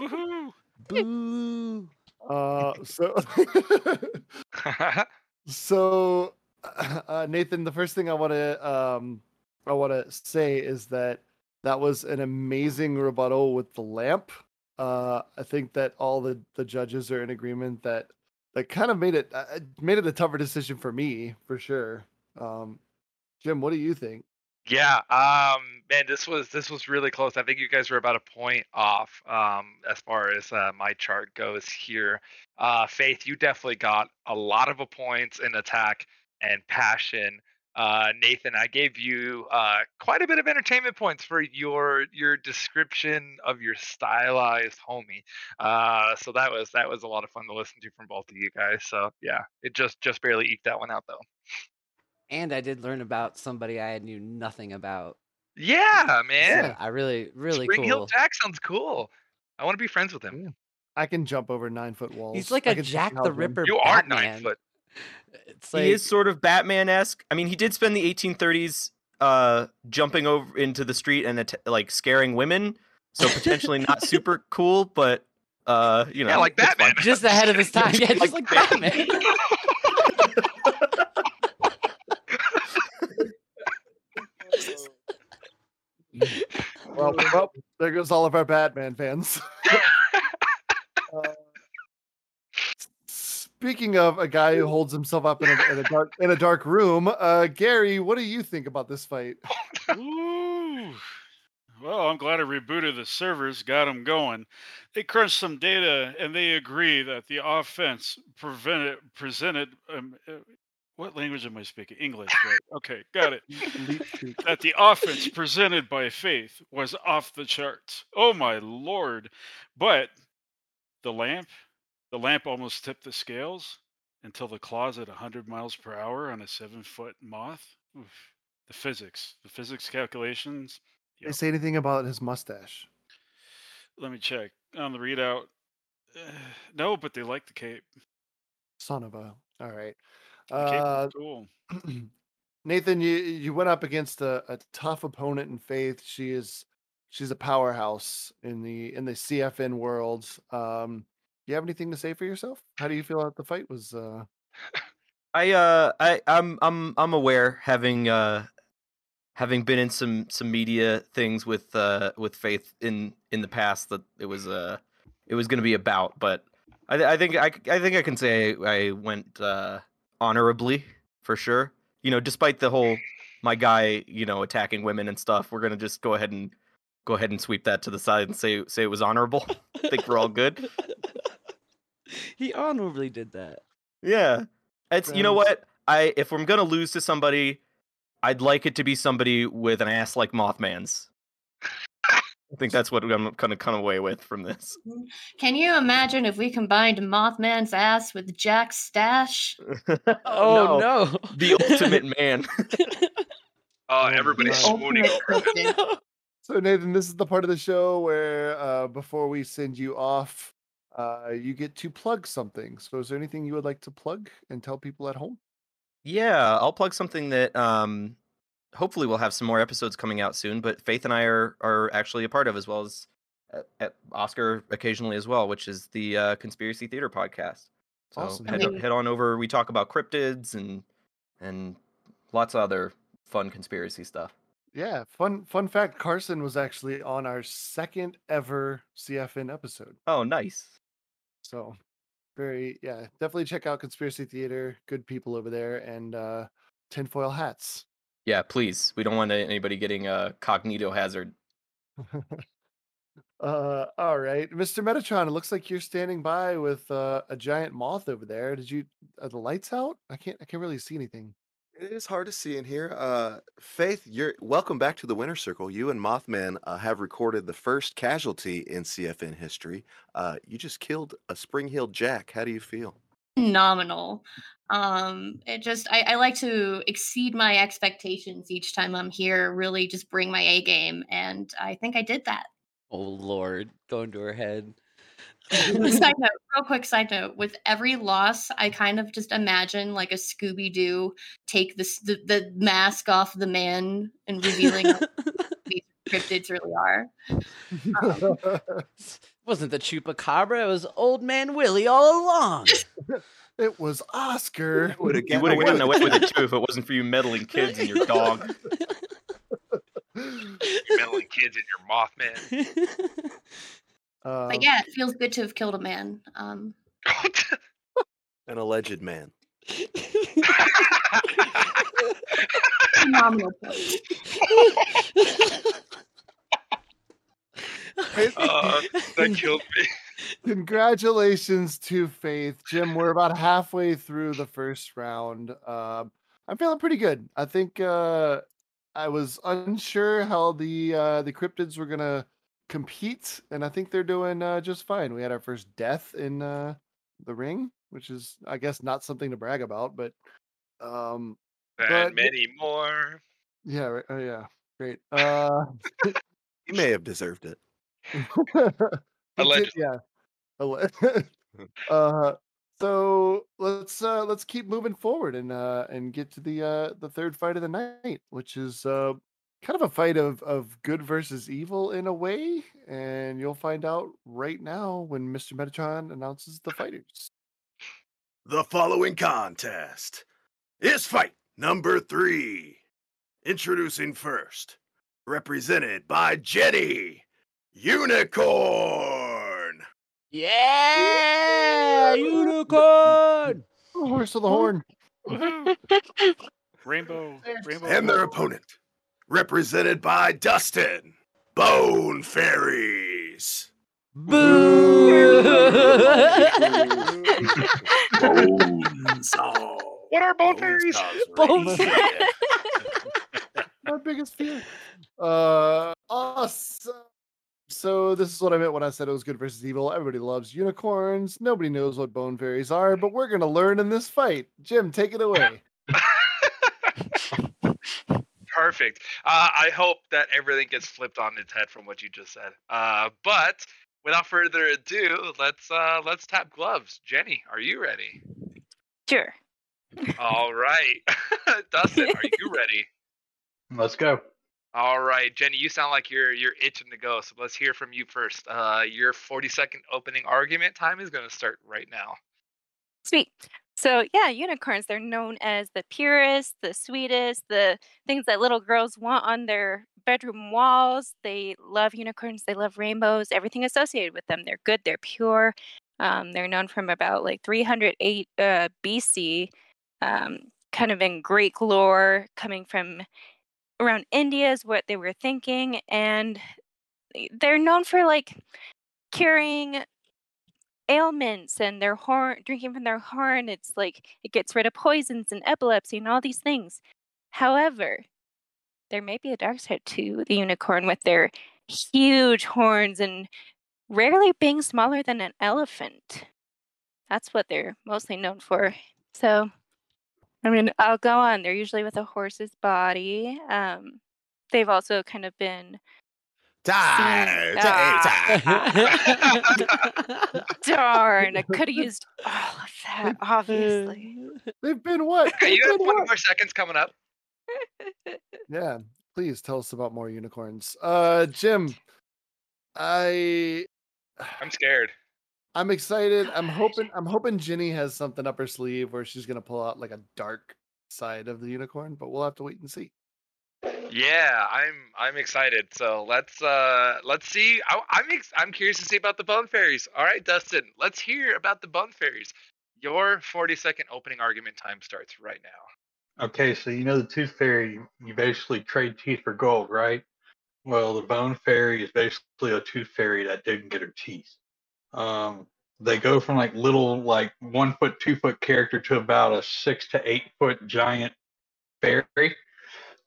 Woohoo! no! Boo! Uh, so so uh, Nathan, the first thing I want to um I want to say is that that was an amazing rebuttal with the lamp. Uh, I think that all the the judges are in agreement that that kind of made it uh, made it a tougher decision for me for sure. Um, Jim, what do you think? Yeah, um, man, this was this was really close. I think you guys were about a point off um, as far as uh, my chart goes here. Uh, Faith, you definitely got a lot of a points in attack and passion. Uh, Nathan, I gave you uh, quite a bit of entertainment points for your your description of your stylized homie. Uh, so that was that was a lot of fun to listen to from both of you guys. So yeah, it just just barely eked that one out though. And I did learn about somebody I knew nothing about. Yeah, So man. I really, really Spring Heel. Jack sounds cool. I want to be friends with him. I can jump over nine foot walls. He's like I a can see Jack the Ripper You are nine foot. It's he is sort of Batman esque. I mean, he did spend the 1830s uh, jumping over into the street and att- like scaring women, so potentially not super cool, but uh, you know, Yeah, like it's fun. Batman. just ahead of his time. Yeah, just like Batman. Well, well, there goes all of our Batman fans. Uh, Speaking of a guy who holds himself up in a, in a dark in a dark room, uh, Gary, what do you think about this fight? Ooh. Well, I'm glad I rebooted the servers, got them going. They crunched some data and they agree that the offense prevented, presented. Um, uh, what language am I speaking? English, right? Okay, got it. that the offense presented by Faith was off the charts. Oh my lord! But the lamp, the lamp almost tipped the scales until the claws at 100 miles per hour on a seven-foot moth. Oof. The physics, the physics calculations. They say anything about his mustache? Let me check on the readout. Uh, no, but they like the cape. Son of a. All right. Uh, cool. Nathan, you you went up against a, a tough opponent in Faith. She is she's a powerhouse in the in the CFN world. Um, you have anything to say for yourself? How do you feel that the fight was? Uh... I uh I I'm I'm I'm aware having uh having been in some some media things with uh with Faith in in the past that it was uh it was going to be about, but I I think I I think I can say I went uh honorably for sure. You know, despite the whole my guy, you know, attacking women and stuff, we're going to just go ahead and go ahead and sweep that to the side and say say it was honorable. I think we're all good. he honorably did that. Yeah. It's you know what? I if I'm gonna lose to somebody, I'd like it to be somebody with an ass like Mothman's. I think that's what I'm gonna come away with from this. Can you imagine if we combined Mothman's ass with Jack's stash? Oh, no. The ultimate man. Oh, everybody's God. swooning over this. So Nathan, this is the part of the show where uh, before we send you off, uh, you get to plug something. So is there anything you would like to plug and tell people at home? Yeah, I'll plug something that um hopefully we'll have some more episodes coming out soon, but Faith and I are are actually a part of as well as uh, at Oscar occasionally as well, which is the uh, Conspiracy Theater podcast. So Awesome. head, Amazing. head on over. We talk about cryptids and and lots of other fun conspiracy stuff. Yeah, fun fun fact: Carson was actually on our second ever CFN episode. Oh, nice. So very yeah, definitely check out Conspiracy Theater. Good people over there, and uh, tinfoil hats. Yeah, please. We don't want anybody getting a cognito hazard. Uh, all right, Mr. Metatron. It looks like you're standing by with uh, a giant moth over there. Did you? Are the lights out? I can't. I can't really see anything. It is hard to see in here. Uh, Faith, you're welcome back to the Winter Circle. You and Mothman uh, have recorded the first casualty in CFN history. Uh, you just killed a Spring Heel Jack. How do you feel? Phenomenal. Um, it just I, I like to exceed my expectations each time I'm here. Really, just bring my A game, and I think I did that. Oh Lord, going to her head. Side note, real quick side note. With every loss, I kind of just imagine like a Scooby Doo take this the, the mask off the man and revealing what these cryptids really are. Um wasn't the chupacabra? It was Old Man Willie all along. it was Oscar. Would have You would have gotten away with it too if it wasn't for you meddling kids and your dog. You meddling kids and your Mothman. Uh, But yeah, it feels good to have killed a man. Um, An alleged man. phenomenal play. Uh, that killed me. Congratulations to Faith, Jim. We're about halfway through the first round. Um, I'm feeling pretty good. I think uh, I was unsure how the uh, the cryptids were gonna compete, and I think they're doing uh, just fine. We had our first death in uh, the ring, which is, I guess, not something to brag about, but um, And But- many more. yeah, right- oh yeah, great. Uh, He may have deserved it. He did- Allegedly. yeah. Alle- uh, so let's uh, let's keep moving forward and uh, and get to the uh, the third fight of the night, which is uh, kind of a fight of of good versus evil in a way, and you'll find out right now when Mr. Metatron announces the fighters. The following contest is fight number three. Introducing first, represented by Jenny Unicorn. yeah, unicorn. Horse of the horn. Rainbow, rainbow. And their opponent, represented by Dustin Bone Fairies. Boo! Bonesaw. What are bone fairies? Bone my biggest fear. Uh, awesome. So this is what I meant when I said it was good versus evil. Everybody loves unicorns. Nobody knows what bone fairies are, but we're gonna learn in this fight. Jim, take it away. Perfect. Uh, I hope that everything gets flipped on its head from what you just said. Uh, but without further ado, let's uh, let's tap gloves. Jenny, are you ready? Sure. All right. Dustin, are you ready? Let's go. All right, Jenny, you sound like you're you're itching to go. So let's hear from you first. Uh, your 40 second opening argument time is going to start right now. Sweet. So yeah, unicorns, they're known as the purest, the sweetest, the things that little girls want on their bedroom walls. They love unicorns, they love rainbows, everything associated with them. They're good, they're pure. Um, they're known from about like 308 uh, BC, um, kind of in Greek lore, coming from around India is what they were thinking, and they're known for like curing ailments and their horn drinking from their horn it's like it gets rid of poisons and epilepsy and all these things. However there may be a dark side to the unicorn with their huge horns and rarely being smaller than an elephant. That's what they're mostly known for. So i mean i'll go on. They're usually with a horse's body um they've also kind of been Time. Ah. Darn, I could have used all of that, obviously. They've been what? Okay, you They've have been 20 what? more seconds coming up. Yeah, please tell us about more unicorns. Uh, Jim, I I'm scared. I'm excited. I'm hoping I'm hoping Jenny has something up her sleeve where she's gonna pull out like a dark side of the unicorn, but we'll have to wait and see. Yeah, I'm I'm excited. So let's uh let's see. I, I'm ex- I'm curious to see about the bone fairies. All right, Dustin, let's hear about the bone fairies. Your 40 second opening argument time starts right now. Okay, so you know the tooth fairy, you basically trade teeth for gold, right? Well, the bone fairy is basically a tooth fairy that didn't get her teeth. Um, they go from like little, like one foot, two foot character to about a six to eight foot giant fairy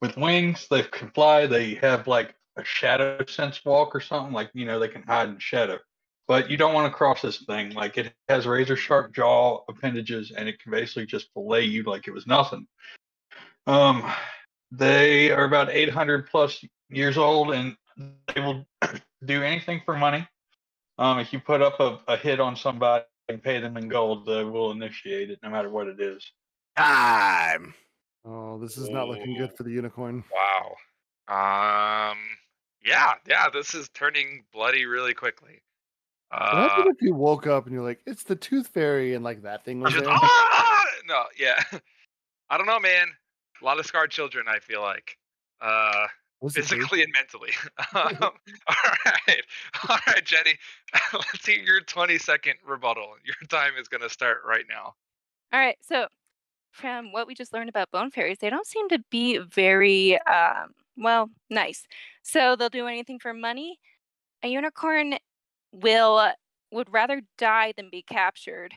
with wings. They can fly. They have like a shadow sense walk or something. Like you know, they can hide in shadow. But you don't want to cross this thing. Like it has razor sharp jaw appendages, and it can basically just fillet you like it was nothing. Um, they are about 800 plus years old, and they will do anything for money. Um, if you put up a, a hit on somebody and pay them in gold, they will initiate it, no matter what it is. Time. Oh, this is not looking good for the unicorn. Wow. Um. Yeah, yeah. This is turning bloody really quickly. Imagine Uh, if you woke up and you're like, "It's the tooth fairy," and like that thing was just, there. ah! no, yeah. I don't know, man. A lot of scarred children. I feel like. Uh, Was it big? physically and mentally. um, all right, all right, Jenny. Let's see your 20 second rebuttal. Your time is gonna start right now. All right, so from what we just learned about bone fairies, they don't seem to be very um, well nice. So they'll do anything for money. A unicorn will would rather die than be captured,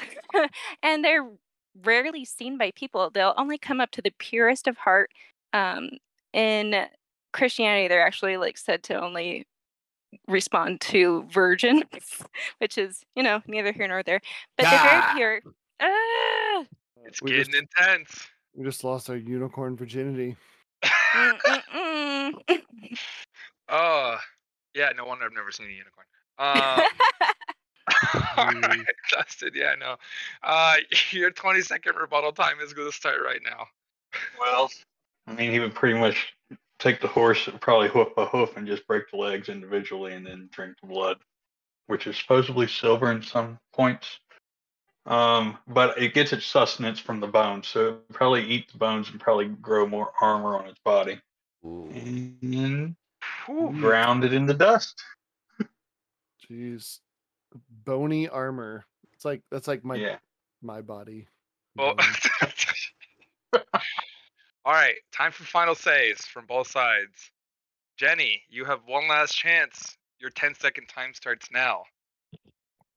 and they're rarely seen by people. They'll only come up to the purest of heart. Um, in Christianity, they're actually like said to only respond to virgins, which is you know neither here nor there. But they're very Ah. pure. Ah! It's We getting just- intense. We just lost our unicorn virginity. Oh, yeah. No wonder I've never seen a unicorn. Uh, all right, Dustin. Yeah, no. Uh, your 20 second rebuttal time is gonna start right now. Well, I mean, he would pretty much take the horse and probably hoof by hoof and just break the legs individually and then drink the blood, which is supposedly silver in some points. Um, but it gets its sustenance from the bones, so it probably eat the bones and probably grow more armor on its body and ground it into dust. Jeez, bony armor. It's like that's like my Yeah. my body. Well, all right. Time for final says from both sides. Jenny, you have one last chance. Your 10 second time starts now.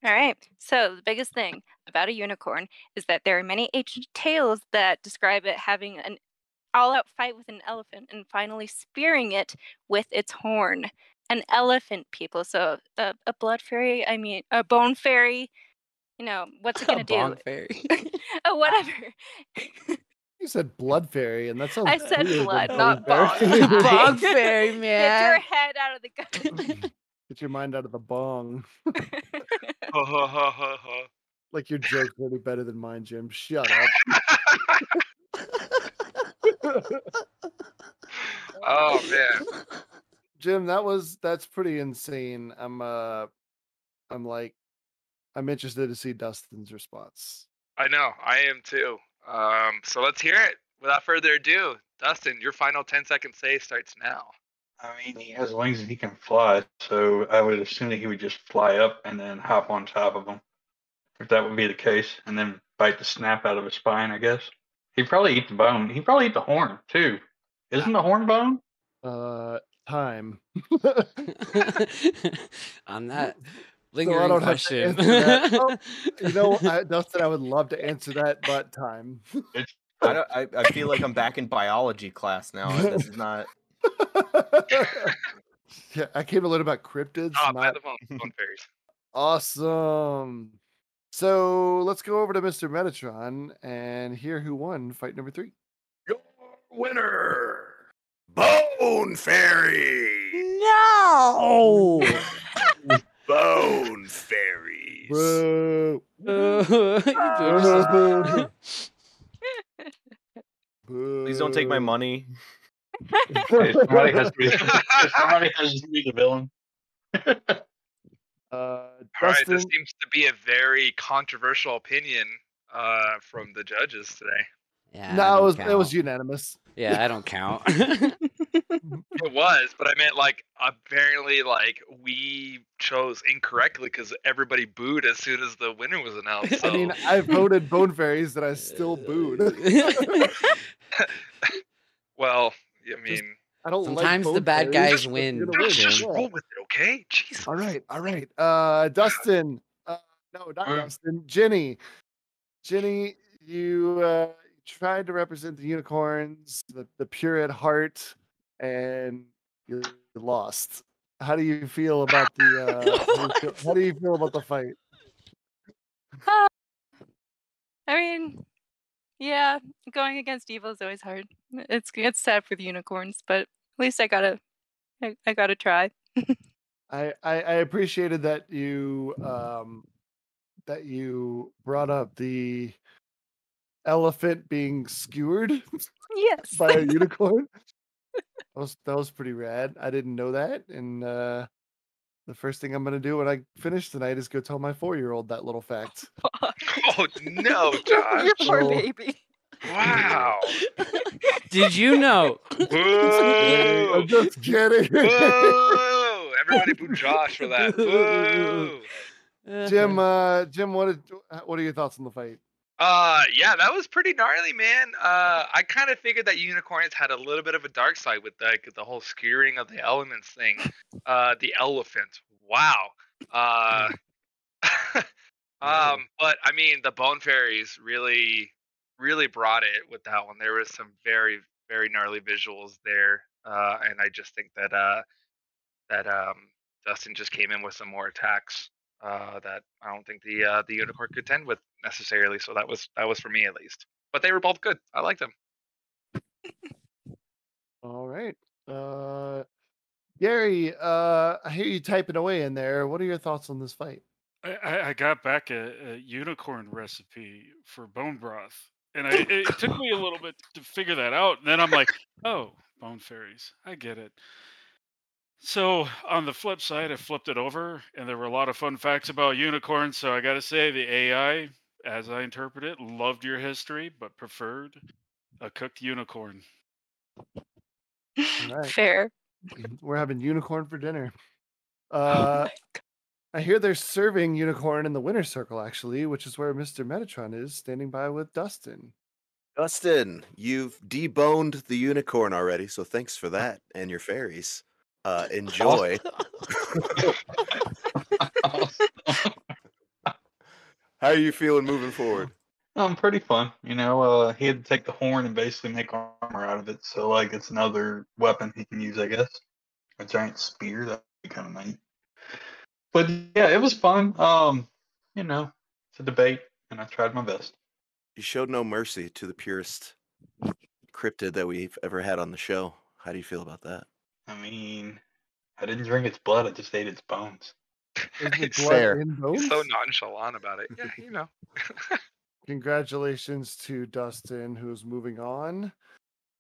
All right. So the biggest thing about a unicorn is that there are many ancient tales that describe it having an all-out fight with an elephant and finally spearing it with its horn. An elephant, people. So a, a blood fairy. I mean, a bone fairy. You know what's it gonna do? bong fairy. oh, whatever. You said blood fairy, and that's. I said blood, bone not fairy. bong. Bong fairy, Get your head out of the gun. Get your mind out of the bong. Ha ha ha ha ha. Like your joke's really better than mine, Jim. Shut up. Oh man. Jim, that was that's pretty insane. I'm uh I'm like I'm interested to see Dustin's response. I know. I am too. Um, so let's hear it. Without further ado, Dustin, your final 10 second say starts now. I mean, he has wings and he can fly, so I would assume that he would just fly up and then hop on top of him, If that would be the case, and then bite the snap out of his spine, I guess. He'd probably eat the bone. He'd probably eat the horn, too. Isn't the horn bone? Uh time. On that So lingering I don't have to question. that. Oh, you know, I, Dustin, I would love to answer that, but time. I, don't, I, I feel like I'm back in biology class now. This is not. Yeah, I came to learn about cryptids. Oh, by not- the bone, bone fairies. Awesome. So let's go over to Mr. Metatron and hear who won fight number three. Your Winner, Bone Fairy. No. Bone Fairies. Boo. Please don't take my money. Okay, somebody has to be. somebody has to be the villain. Uh, All right, Dustin, this seems to be a very controversial opinion uh, from the judges today. yeah, no, it don't was it was unanimous. Yeah, I don't count. It was, but I meant like apparently like we chose incorrectly because everybody booed as soon as the winner was announced. So I mean, I voted Bone Fairies and I still booed. well, I mean, I don't like Sometimes the bad Fairies, guys but win, you're gonna let's just roll with it, okay? Jesus. All right, all right. Uh, Dustin, uh, no, not Uh. Dustin. Jenny, Jenny, you uh, tried to represent the unicorns, the the pure at heart, and you lost. How do you feel about the? Uh, how, do you feel, how do you feel about the fight? Ah, I mean, yeah, going against evil is always hard. It's it's sad for the unicorns, but at least I gotta, I, I gotta try. I, I I appreciated that you um that you brought up the elephant being skewered Yes. by a unicorn. That was that was pretty rad. I didn't know that, and uh, the first thing I'm gonna do when I finish tonight is go tell my four year old that little fact. Oh no, Josh! Your poor So- baby. Wow. Did you know? Boo! I'm just kidding. Boo! Everybody boo Josh for that. Boo! Jim, uh, Jim, what did, what are your thoughts on the fight? Uh, yeah, that was pretty gnarly, man. Uh, I kind of figured that unicorns had a little bit of a dark side with like the whole skewering of the elements thing. Uh, the elephant. Wow. Uh, um, but I mean, the bone fairies really, really brought it with that one. There was some very, very gnarly visuals there, uh, and I just think that uh, that um, Dustin just came in with some more attacks uh, that I don't think the uh, the unicorn could tend with necessarily. So that was that was for me at least. But they were both good. I liked them. All right. Uh Gary, uh I hear you typing away in there. What are your thoughts on this fight? I, I, I got back a, a unicorn recipe for bone broth, and I, it, it took me a little bit to figure that out. And then I'm like, oh, bone fairies, I get it. So on the flip side, I flipped it over, and there were a lot of fun facts about unicorns. So I got to say, the AI, as I interpret it, loved your history, but preferred a cooked unicorn. All right. Fair. We're having unicorn for dinner. Uh I hear they're serving unicorn in the Winter circle actually, which is where Mr. Metatron is standing by with Dustin. Dustin, you've deboned the unicorn already, so thanks for that and your fairies. Uh, enjoy. How are you feeling moving forward? Um, pretty fun. You know, uh, he had to take the horn and basically make armor out of it. So, like, it's another weapon he can use, I guess. A giant spear. That'd be kind of neat. But yeah, it was fun. Um, you know, it's a debate, and I tried my best. You showed no mercy to the purest cryptid that we've ever had on the show. How do you feel about that? I mean, I didn't drink its blood. I just ate its bones. It's fair. He's bones? so nonchalant about it. Yeah, you know. Congratulations to Dustin, who's moving on.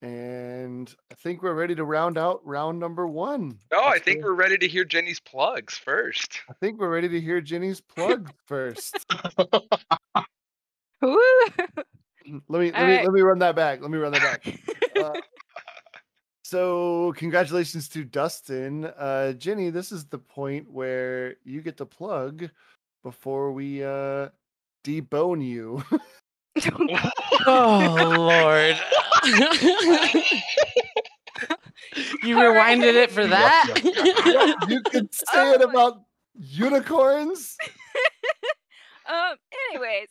And I think we're ready to round out round number one. No, I Let's think go- we're ready to hear Jenny's plugs first. I think we're ready to hear Jenny's plug first. Let me let me Alright. let me run that back. Let me run that back. Uh, so congratulations to Dustin. Uh Jenny, this is the point where you get to plug before we uh debone you. Oh Lord. You rewinded it for that? you could say it Oh my- about unicorns. um. Anyways,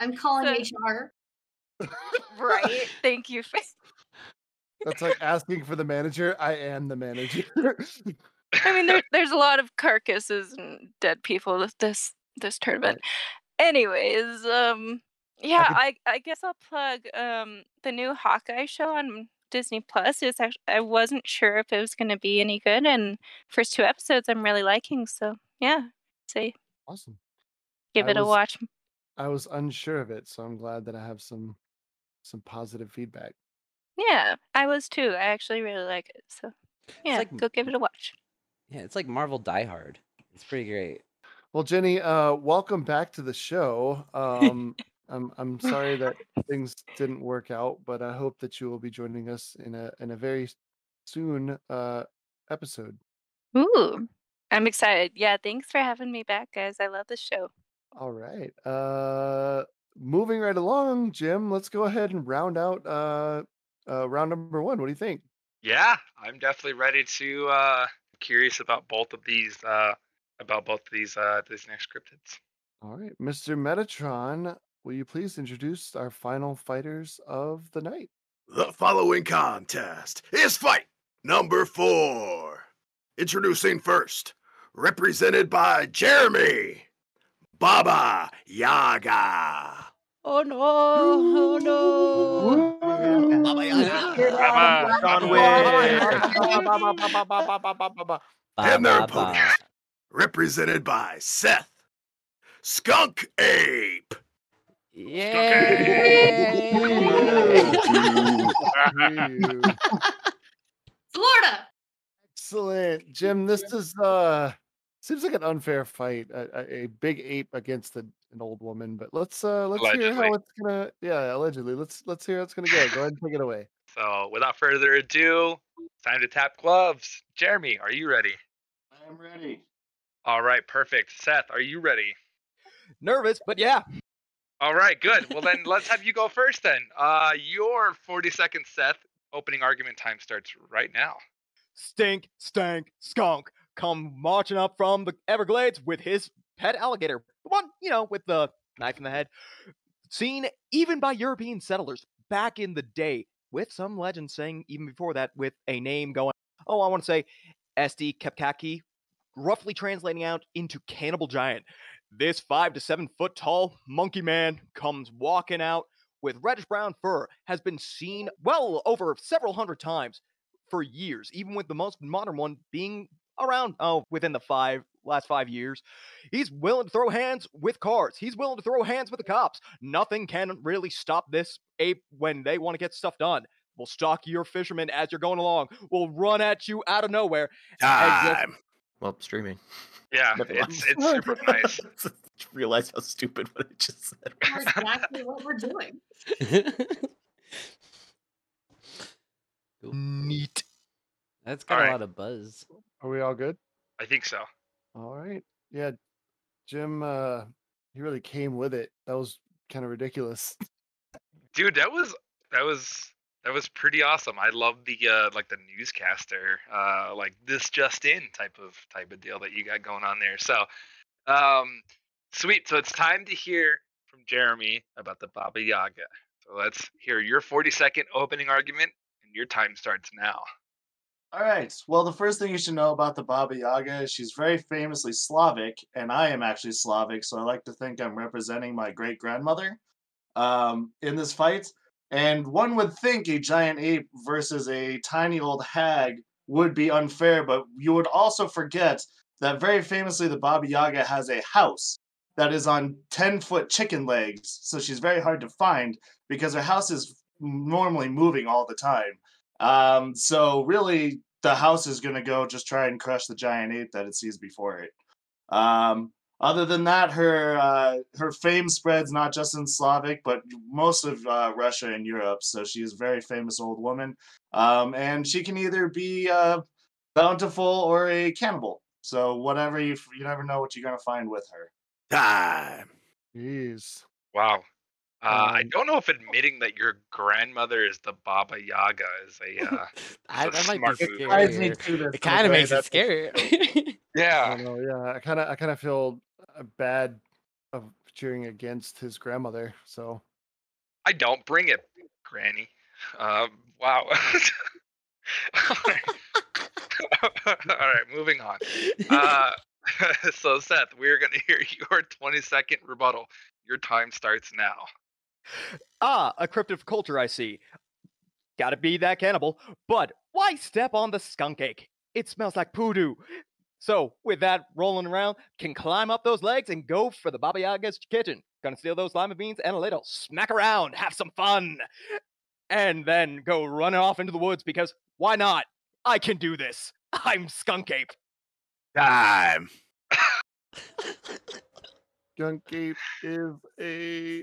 I'm calling So- HR. right. Thank you. For, That's like asking for the manager. I am the manager. I mean, there, there's a lot of carcasses and dead people with this this tournament. Anyways, um, yeah, could- I I guess I'll plug um the new Hawkeye show on Disney Plus. It's actually I wasn't sure if it was going to be any good, and first two episodes I'm really liking. So yeah, say awesome. give I it a watch. I was unsure of it, so I'm glad that I have some some positive feedback. Yeah, I was too. I actually really like it. So yeah, like- go give it a watch. yeah, it's like Marvel Die Hard. It's pretty great. Well, Jenny, uh, welcome back to the show. Um, I'm I'm sorry that things didn't work out, but I hope that you will be joining us in a in a very soon uh, episode. Ooh, I'm excited. Yeah, thanks for having me back, guys. I love the show. All right. Uh, moving right along, Jim. Let's go ahead and round out uh, uh, round number one. What do you think? Yeah, I'm definitely ready to uh curious about both of these uh about both of these uh these next cryptids. All right, Mr. Metatron, will you please introduce our final fighters of the night? The following contest is fight number four. Introducing first, represented by Jeremy, Baba Yaga. Oh no! Oh no! Baba John Wick. And their opponent, represented by Seth, Skunk Ape. Ew. Florida. Excellent, Jim. This is uh seems like an unfair fight. A, a, a big ape against a, an old woman, but let's uh let's hear how it's gonna. Yeah, allegedly. Let's let's hear how it's gonna go. Go ahead and take it away. So without further ado, time to tap gloves. Jeremy, are you ready? I am ready. All right, perfect. Seth, are you ready? Nervous, but yeah. All right, good. Well then let's have you go first then. Uh your forty second Seth. Opening argument time starts right now. Stink, stank, skunk come marching up from the Everglades with his pet alligator. The one, you know, with the knife in the head. Seen even by European settlers back in the day, with some legends saying even before that, with a name going, oh, I want to say Esti Capcaki, roughly translating out into cannibal giant. This five to seven foot tall monkey man comes walking out with reddish brown fur, has been seen well over several hundred times for years, even with the most modern one being around oh within the five last five years. He's willing to throw hands with cars. He's willing to throw hands with the cops. Nothing can really stop this ape when they want to get stuff done. We'll stalk your fishermen as you're going along. We'll run at you out of nowhere. Time. Well, streaming. Yeah, Never it's it's super nice. Just realized how stupid what I just said. That's exactly what we're doing. Neat. That's got a Alright. lot of buzz. Are we all good? I think so. All right. Yeah, Jim. Uh, he really came with it. That was kind of ridiculous. Dude, that was that was that was pretty awesome. I love the uh like the newscaster, uh like this just in type of type of deal that you got going on there. So um sweet. So it's time to hear from Jeremy about the Baba Yaga. So let's hear your 40 second opening argument and your time starts now. All right. Well, the first thing you should know about the Baba Yaga is she's very famously Slavic, and I am actually Slavic, so I like to think I'm representing my great grandmother um, in this fight. And one would think a giant ape versus a tiny old hag would be unfair, but you would also forget that very famously the Baba Yaga has a house that is on 10 foot chicken legs, so she's very hard to find because her house is normally moving all the time. Um, so really, the house is going to go just try and crush the giant ape that it sees before it. Um, other than that, her uh, her fame spreads not just in Slavic, but most of uh, Russia and Europe. So she is a very famous old woman, um, and she can either be uh, bountiful or a cannibal. So whatever you you never know what you're gonna find with her. Time. Jeez. Wow. Uh, I Um, don't know if admitting that your grandmother is the Baba Yaga is a, uh, I, is a that might be move. Scary. It kind of makes it that's- scary. I Yeah. don't know. Yeah, I kind of I kind of feel bad of cheering against his grandmother. So I don't bring it, Granny. Um, wow. All right. All right, moving on. Uh, so Seth, we're gonna hear your 20 second rebuttal. Your time starts now. Ah, a cryptid culture I see. Gotta be that cannibal. But why step on the skunk ape? It smells like poodoo. So, with that rolling around, can climb up those legs and go for the Baba Yaga's kitchen. Gonna steal those lima beans and a little smack around, have some fun. And then go running off into the woods because why not? I can do this. I'm Skunk Ape. Time. Skunk Ape is a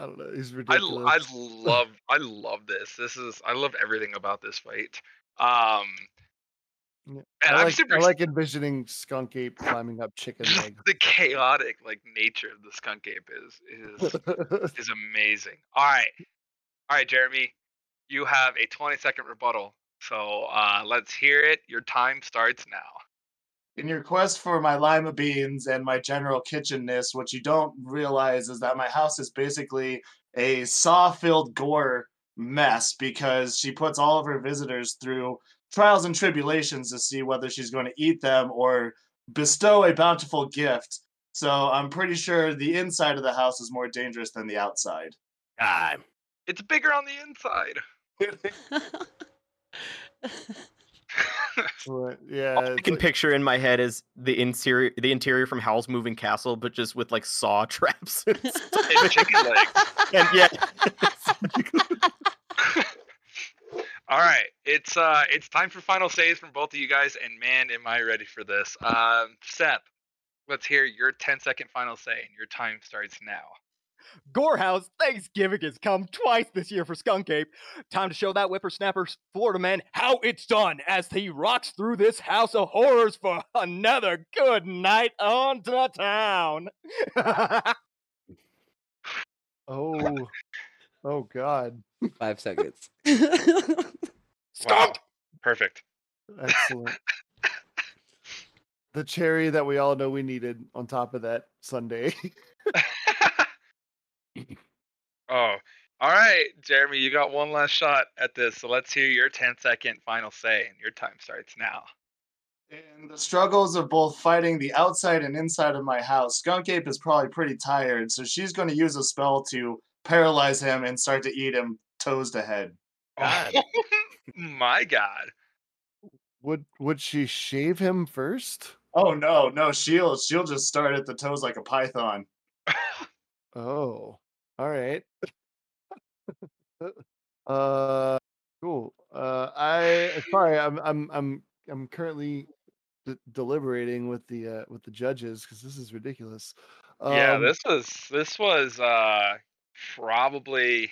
I don't know. He's I, ridiculous. l- I love I love this. This is I love everything about this fight. Um Yeah, and I like super I like envisioning Skunk Ape climbing up chicken legs. the chaotic like nature of the skunk ape is is is amazing. All right. All right, Jeremy. You have a 20 second rebuttal. So uh let's hear it. Your time starts now. In your quest for my lima beans and my general kitchenness, what you don't realize is that my house is basically a saw-filled gore mess because she puts all of her visitors through trials and tribulations to see whether she's going to eat them or bestow a bountiful gift. So I'm pretty sure the inside of the house is more dangerous than the outside. Time. It's bigger on the inside. Yeah, All I can like- picture in my head is the interior, the interior from Howl's Moving Castle, but just with like saw traps. and stuff. And chicken legs. and yeah, All right, it's uh, it's time for final saves from both of you guys, and man, am I ready for this. Um, Seth, let's hear your 10 second final say, and your time starts now. Gorehouse Thanksgiving has come twice this year for Skunk Ape. Time to show that whippersnapper Florida man how it's done as he rocks through this house of horrors for another good night on the town. oh, oh God, Five seconds. Wow, perfect. excellent. the cherry that we all know we needed on top of that sundae. Oh, all right, Jeremy, you got one last shot at this, so let's hear your 10 second final say, and your time starts now. In the struggles of both fighting the outside and inside of my house, Skunk Ape is probably pretty tired, so she's going to use a spell to paralyze him and start to eat him toes to head. Oh. God. My God. would would she shave him first? Oh no, no, she'll she'll just start at the toes like a python. Oh, all right. uh, cool. Uh, I sorry, I'm I'm I'm I'm currently d- deliberating with the uh with the judges because this is ridiculous. yeah, Um, this was this was uh probably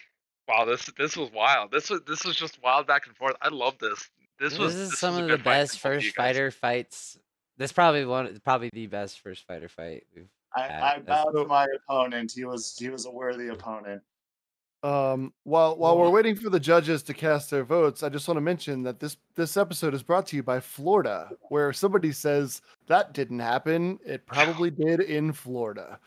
wow, this this was wild. This was this was just wild back and forth. I love this. This This, was is this some was of the best from both of you first fighter fights. This probably one, probably the best first fighter fight we've I, had. I bowed to my opponent. He was he was a worthy opponent. Um, while while we're waiting for the judges to cast their votes, I just want to mention that this this episode is brought to you by Florida, where somebody says that didn't happen. It probably did in Florida.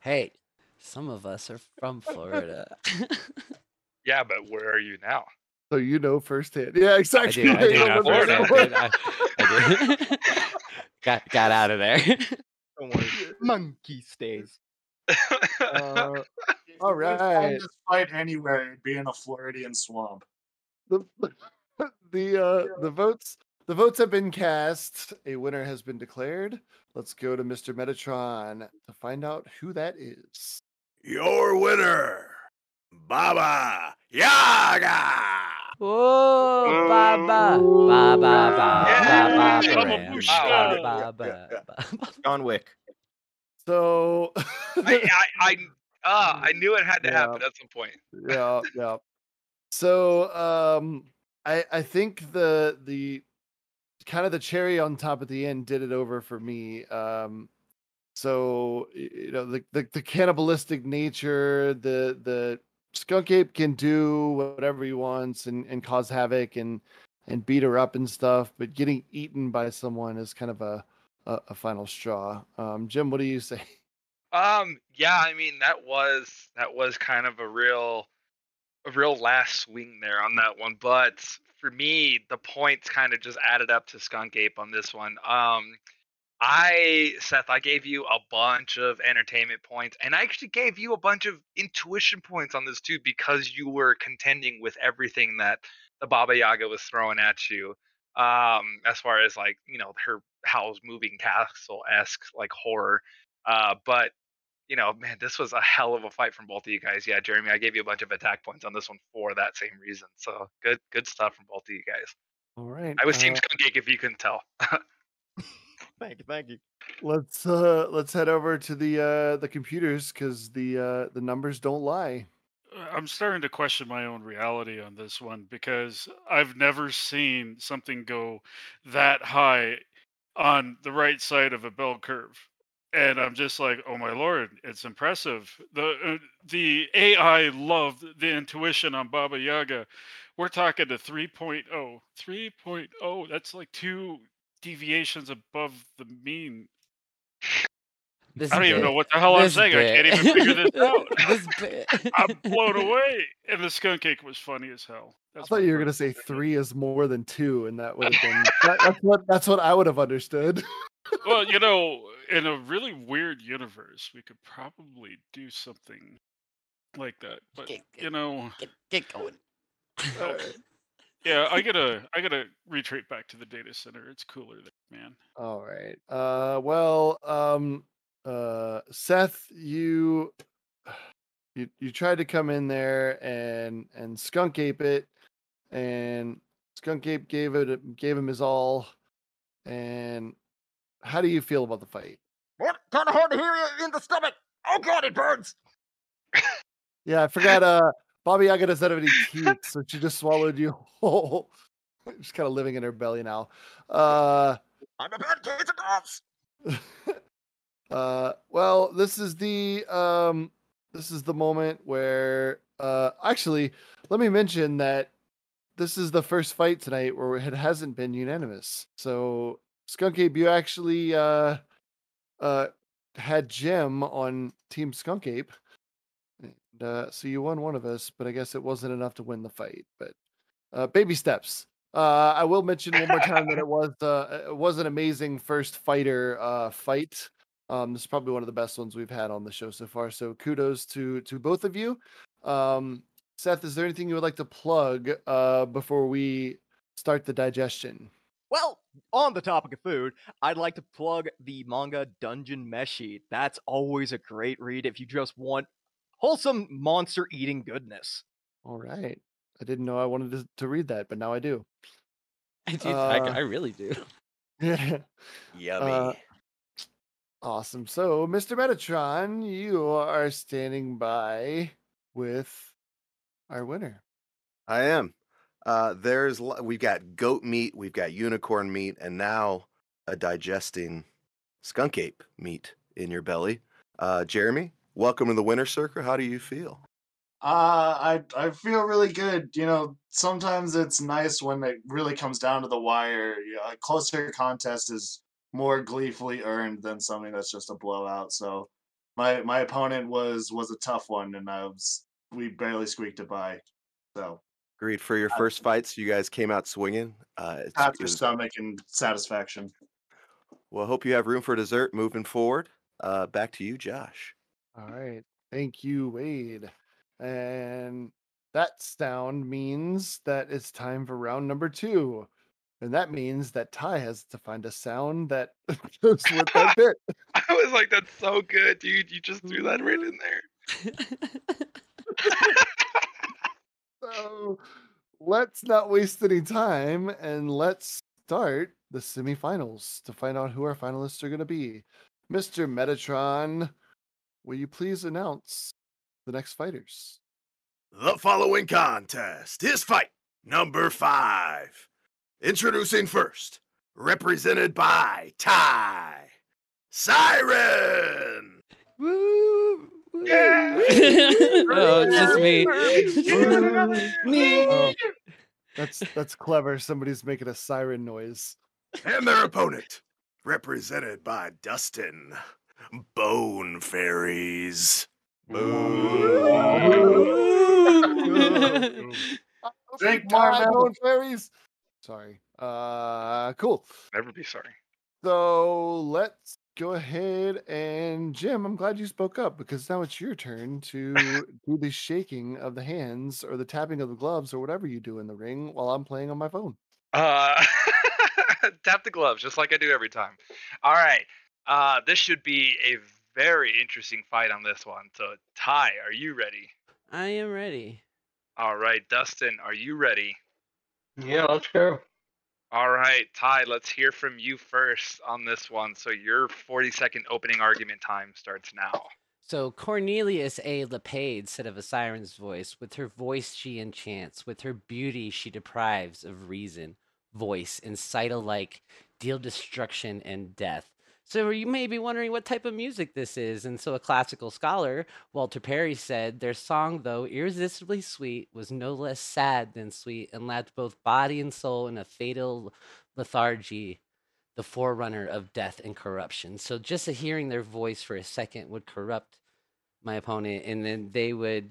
Hey, some of us are from Florida. Yeah, but where are you now? So you know firsthand. Yeah, exactly. I do. You know know firsthand, firsthand. I, I did. got got out of there. Don't worry, monkey stays. Uh, If all you would find right. This fight anywhere, it'd be in a Floridian swamp. the the uh the votes the votes have been cast. A winner has been declared. Let's go to Mr. Metatron to find out who that is. Your winner Baba Yaga. Whoa, ba ba ba ba ba ba ba Yeah, ba Babushka. ba ba ba ba. John Wick. So I, I, I, uh, I knew it had to Yeah. happen at some point. yeah, yeah. So um I I think the the kind of the cherry on top at the end did it over for me. Um so y- you know the the, the cannibalistic nature, the the skunk ape can do whatever he wants and, and cause havoc and and beat her up and stuff, but getting eaten by someone is kind of a a, a final straw. Um Jim, what do you say? Um, yeah, I mean that was that was kind of a real a real last swing there on that one. But for me, the points kind of just added up to Skunk Ape on this one. Um I Seth, I gave you a bunch of entertainment points, and I actually gave you a bunch of intuition points on this too, because you were contending with everything that the Baba Yaga was throwing at you. Um, as far as like, you know, her Howl's moving castle esque like horror. Uh, but you know, man, this was a hell of a fight from both of you guys. Yeah, Jeremy, I gave you a bunch of attack points on this one for that same reason. So good, good stuff from both of you guys. All right. I was Team uh, Skunk Ape if you couldn't tell. Thank you, thank you. Let's uh let's head over to the uh the computers because the uh the numbers don't lie. Uh, I'm starting to question my own reality on this one because I've never seen something go that high on the right side of a bell curve. And I'm just like, oh my lord, it's impressive. The uh, the AI loved the intuition on Baba Yaga. We're talking to 3.0. 3.0, that's like two deviations above the mean. This I don't even know what the hell I'm This saying. I can't even figure this out. this bit. I'm blown away. And the skunk cake was funny as hell. I thought you were gonna say three is more than two, and that would have been that, that's what that's what I would have understood. Well, you know, in a really weird universe, we could probably do something like that. But Get- get- you know, Get, get going. uh, yeah, I gotta, I gotta retreat back to the data center. It's cooler there, man. All right. Uh, well, um, uh, Seth, you, you, you tried to come in there and and skunk ape it, and skunk ape gave it gave him his all. And how do you feel about the fight? What? Kind of hard to hear you in the stomach. Oh god, it burns. Yeah, I forgot. Uh, Baba Yaga doesn't have any teeth, so she just swallowed you whole. She's kind of living in her belly now. Uh, I'm a bad case of coughs. uh, well, this is the um, this is the moment where uh, actually, let me mention that this is the first fight tonight where it hasn't been unanimous. So, Skunk Ape, you actually uh, uh, had Jim on Team Skunk Ape. Uh, so you won one of us, but I guess it wasn't enough to win the fight. But uh, baby steps. Uh, I will mention one more time that it was uh, it was an amazing first fighter uh, fight. Um, this is probably one of the best ones we've had on the show so far. So kudos to to both of you. Um, Seth, is there anything you would like to plug uh, before we start the digestion? Well, on the topic of food, I'd like to plug the manga Dungeon Meshi. That's always a great read if you just want wholesome monster eating goodness. All right. I didn't know I wanted to, to read that, but now I do. I, do, I, Uh, I really do. Yeah. Yummy. Uh, awesome. So, Mr. Metatron, you are standing by with our winner. I am. Uh, there's we've got goat meat, we've got unicorn meat, and now a digesting skunk ape meat in your belly. Uh, Jeremy, welcome to the winter circle. How do you feel? Uh, I I feel really good. You know, sometimes it's nice when it really comes down to the wire. A closer contest is more gleefully earned than something that's just a blowout. So, my my opponent was was a tough one, and I was we barely squeaked it by. So, Agreed. For your first fights, you guys came out swinging. Uh, it's, your was- stomach and satisfaction. well, hope you have room for dessert moving forward. Uh, back to you, Josh. All right. Thank you, Wade. And that sound means that it's time for round number two. And that means that Ty has to find a sound that goes with that bit. I was like, that's so good, dude. You just threw that right in there. So let's not waste any time and let's start the semifinals to find out who our finalists are going to be. Mr. Metatron, will you please announce the next fighters? The following contest is fight number five. Introducing first, represented by Ty Siren. Woo! oh, it's just me. me. Oh, that's that's clever. Somebody's making a siren noise. And their opponent, represented by Dustin. Bone Fairies. Drink God, more milk. bone fairies. Sorry. Uh, cool. Never be sorry. So let's go ahead and Jim. I'm glad you spoke up because now it's your turn to do the shaking of the hands or the tapping of the gloves or whatever you do in the ring while I'm playing on my phone. Uh, tap the gloves just like I do every time. All right. Uh, this should be a very interesting fight on this one. So, Ty, are you ready? I am ready. All right, Dustin, are you ready? Yeah, let's go. All right, Ty, let's hear from you first on this one. So, your 40 second opening argument time starts now. So Cornelius a Lapide said of a siren's voice, with her voice she enchants, with her beauty she deprives of reason, voice, and sight alike, deal destruction and death. So you may be wondering what type of music this is, and so a classical scholar, Walter Perry, said their song, though irresistibly sweet, was no less sad than sweet, and lapped both body and soul in a fatal lethargy the forerunner of death and corruption. So just a hearing their voice for a second would corrupt my opponent, and then they would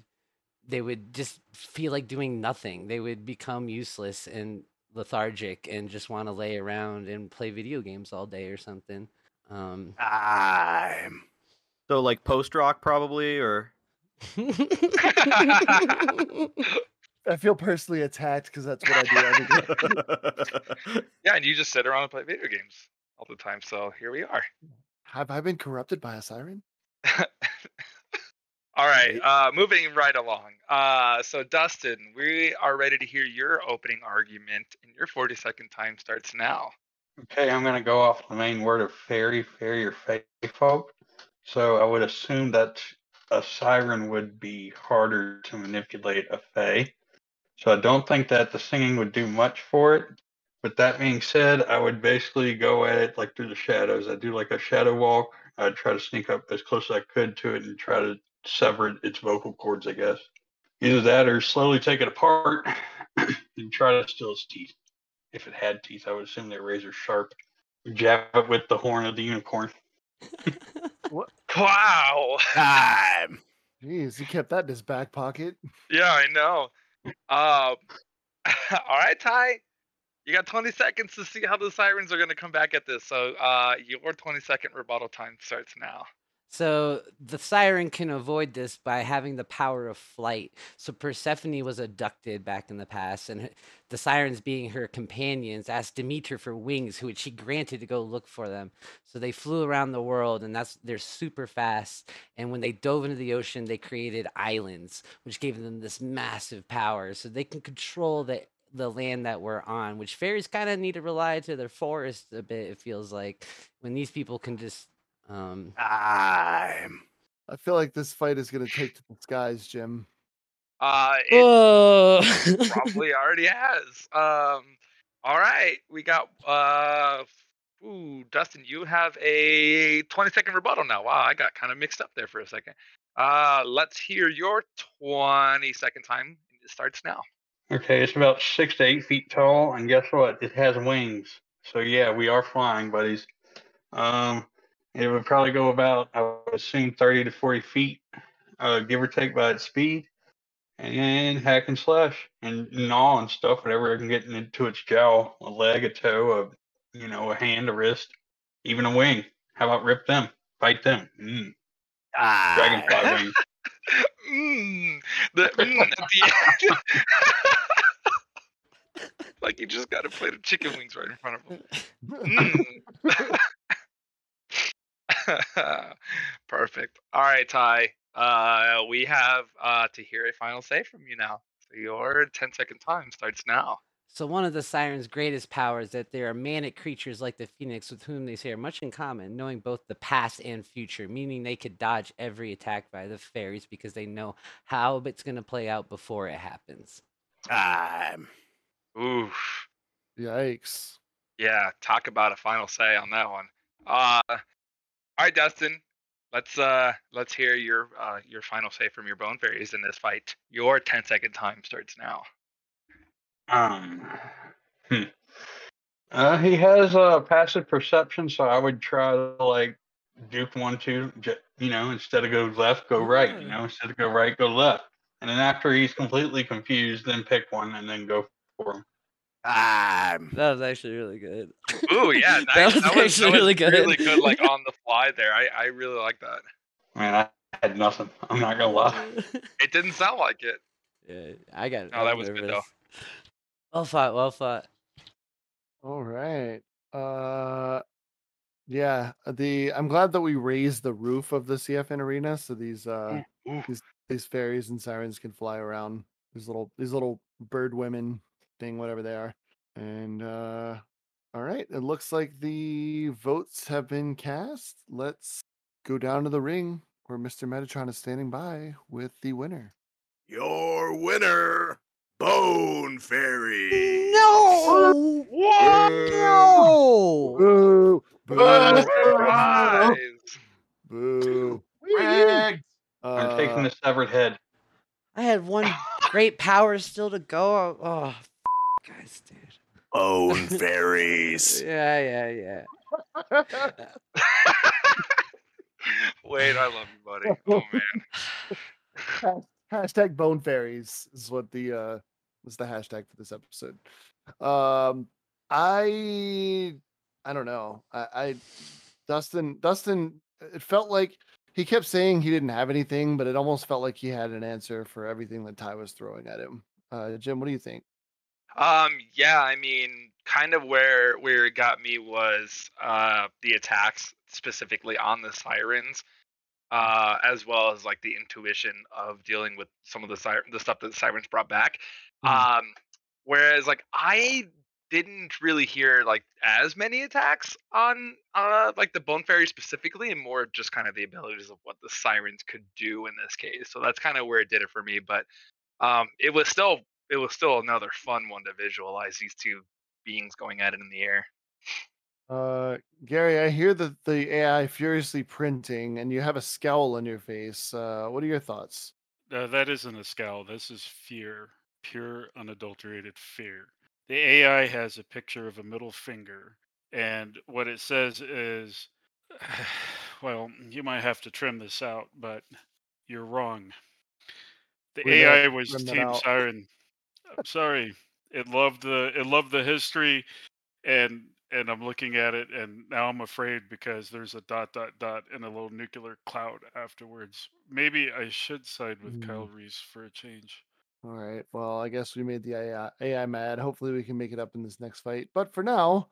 they would just feel like doing nothing. They would become useless and lethargic and just want to lay around and play video games all day or something. Um, Time. So like post rock probably, or I feel personally attacked because that's what I do. every day. Yeah, and you just sit around and play video games all the time. So, here we are. Have I been corrupted by a siren? All right, uh, moving right along. Uh, so, Dustin, we are ready to hear your opening argument, and your 40 second time starts now. Okay, I'm gonna go off the main word of fairy, fairy or fae folk. So I would assume that a siren would be harder to manipulate a fae. So I don't think that the singing would do much for it. With that being said, I would basically go at it like through the shadows. I'd do like a shadow walk. I'd try to sneak up as close as I could to it and try to sever its vocal cords, I guess. Either that or slowly take it apart and try to steal its teeth. If it had teeth, I would assume they're razor sharp. Jab it with the horn of the unicorn. What Wow. Time. Jeez, he kept that in his back pocket. Yeah, I know. Um, all right, Ty. You got 20 seconds to see how the sirens are going to come back at this. So, uh, your 20 second rebuttal time starts now. So the siren can avoid this by having the power of flight. So Persephone was abducted back in the past, and the sirens, being her companions, asked Demeter for wings, who she granted to go look for them. So they flew around the world, and that's they're super fast. And when they dove into the ocean, they created islands, which gave them this massive power. So they can control the the land that we're on, which fairies kind of need to rely to their forest a bit. It feels like when these people can just um, Time. I feel like this fight is going to take to the skies, Jim. Uh, it Oh. probably already has. Um, all right, we got uh, ooh, Dustin, you have a 20 second rebuttal now. Wow, I got kind of mixed up there for a second. Uh, let's hear your 20 second time. It starts now. Okay, it's about six to eight feet tall, and guess what? It has wings. So yeah, we are flying, buddies. Um, it would probably go about, I would assume, 30 to 40 feet, uh, give or take by its speed, and hack and slash and gnaw and stuff, whatever it can get into its jowl, a leg, a toe, a you know, a hand, a wrist, even a wing. How about rip them, bite them? Mm. Dragonfly wings. Mm, the mm at the end. like you just got a plate of chicken wings right in front of them. Mm. Perfect. All right, Ty. Uh, we have uh, to hear a final say from you now. So Your 10 second time starts now. So one of the sirens' greatest powers is that they are mantic creatures like the phoenix with whom they share much in common, knowing both the past and future, meaning they could dodge every attack by the fairies because they know how it's going to play out before it happens. Time. Oof. Yikes. Yeah, talk about a final say on that one. Uh all right, Dustin. Let's uh let's hear your uh your final say from your bone fairies in this fight. Your 10 second time starts now. Um, hmm. uh, he has uh, passive perception, so I would try to like duke one, two, you know, instead of go left, go right, you know, instead of go right, go left. And then after he's completely confused, then pick one and then go for him. Time. That was actually really good. Ooh, yeah, that nice. was that was, actually that was really good. really good, like on the fly there. I, I really like that. Man, I had nothing. I'm not gonna lie. It didn't sound like it. Yeah, I got. No, that was good, though. Well fought. Well fought. All right. Uh yeah, the I'm glad that we raised the roof of the CFN arena so these uh these these fairies and sirens can fly around. These little these little bird women thing, whatever they are. And uh all right, it looks like the votes have been cast. Let's go down to the ring where Mr. Metatron is standing by with the winner. Your winner, Bone Fairy. No! No! Boo! Oh, surprise! Boo! Rigged. I'm taking Uh, the severed head. I had one great power still to go. Oh, f- guys, dude. Bone Fairies. Yeah, yeah, yeah. Wait, I love you, buddy. Oh man. Hashtag bone fairies is what the uh was the hashtag for this episode um i i don't know i i dustin dustin it felt like he kept saying he didn't have anything but it almost felt like he had an answer for everything that ty was throwing at him uh jim what do you think Um, yeah, I mean, kind of where where it got me was uh the attacks specifically on the sirens, uh, as well as like the intuition of dealing with some of the siren the stuff that the sirens brought back. Um, whereas like I didn't really hear like as many attacks on uh like the bone fairy specifically and more just kind of the abilities of what the sirens could do in this case so that's kind of where it did it for me but um it was still it was still another fun one to visualize these two beings going at it in the air uh gary i hear that the ai furiously printing and you have a scowl on your face uh what are your thoughts Uh, that isn't a scowl. This is fear, pure, unadulterated fear. The AI has a picture of a middle finger, and what it says is, well, you might have to trim this out, but you're wrong. The We're AI was Team. Siren. I'm sorry. It loved the it loved the history, and and I'm looking at it, and now I'm afraid because there's a dot dot dot and a little nuclear cloud afterwards. Maybe I should side with Kyle Mm. Reese for a change. All right. Well, I guess we made the AI, AI mad. Hopefully, we can make it up in this next fight. But for now,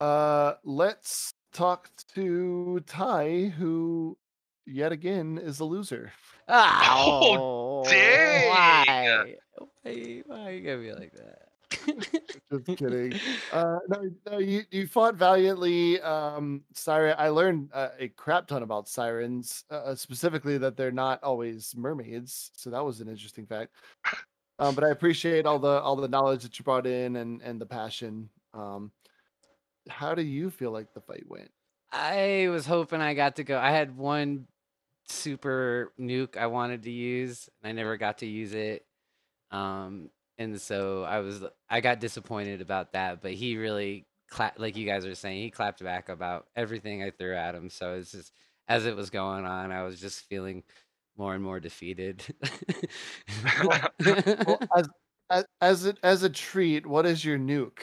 uh, let's talk to Ty, who yet again is a loser. Oh, dang! Why? Why, why you gonna be like that? Just kidding. Uh, no, no, you you fought valiantly. Um, Siren. I learned uh, a crap ton about sirens, uh, specifically that they're not always mermaids. So that was an interesting fact. Um, but I appreciate all the all the knowledge that you brought in and and the passion. Um, how do you feel like the fight went? I was hoping I got to go. I had one super nuke I wanted to use, and I never got to use it. Um, and so I was I got disappointed about that. But he really clapped, like you guys are saying, he clapped back about everything I threw at him. So it's just as it was going on, I was just feeling more and more defeated. Well, as as as a, as a treat, what is your nuke?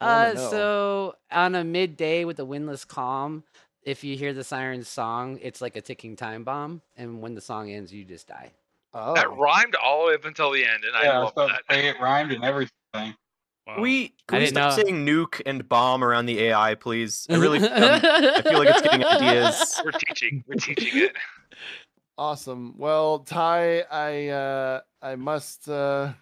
Uh, so on a midday with a windless calm, if you hear the siren's song, it's like a ticking time bomb, and when the song ends, you just die. Oh, that rhymed all the way up until the end and Yeah, i I was love about that to it rhymed and everything. Wow. We I can we stop know. saying nuke and bomb around the AI, please? I really, um, I feel like it's getting ideas. we're teaching we're teaching it Awesome. Well, Ty, I uh I must uh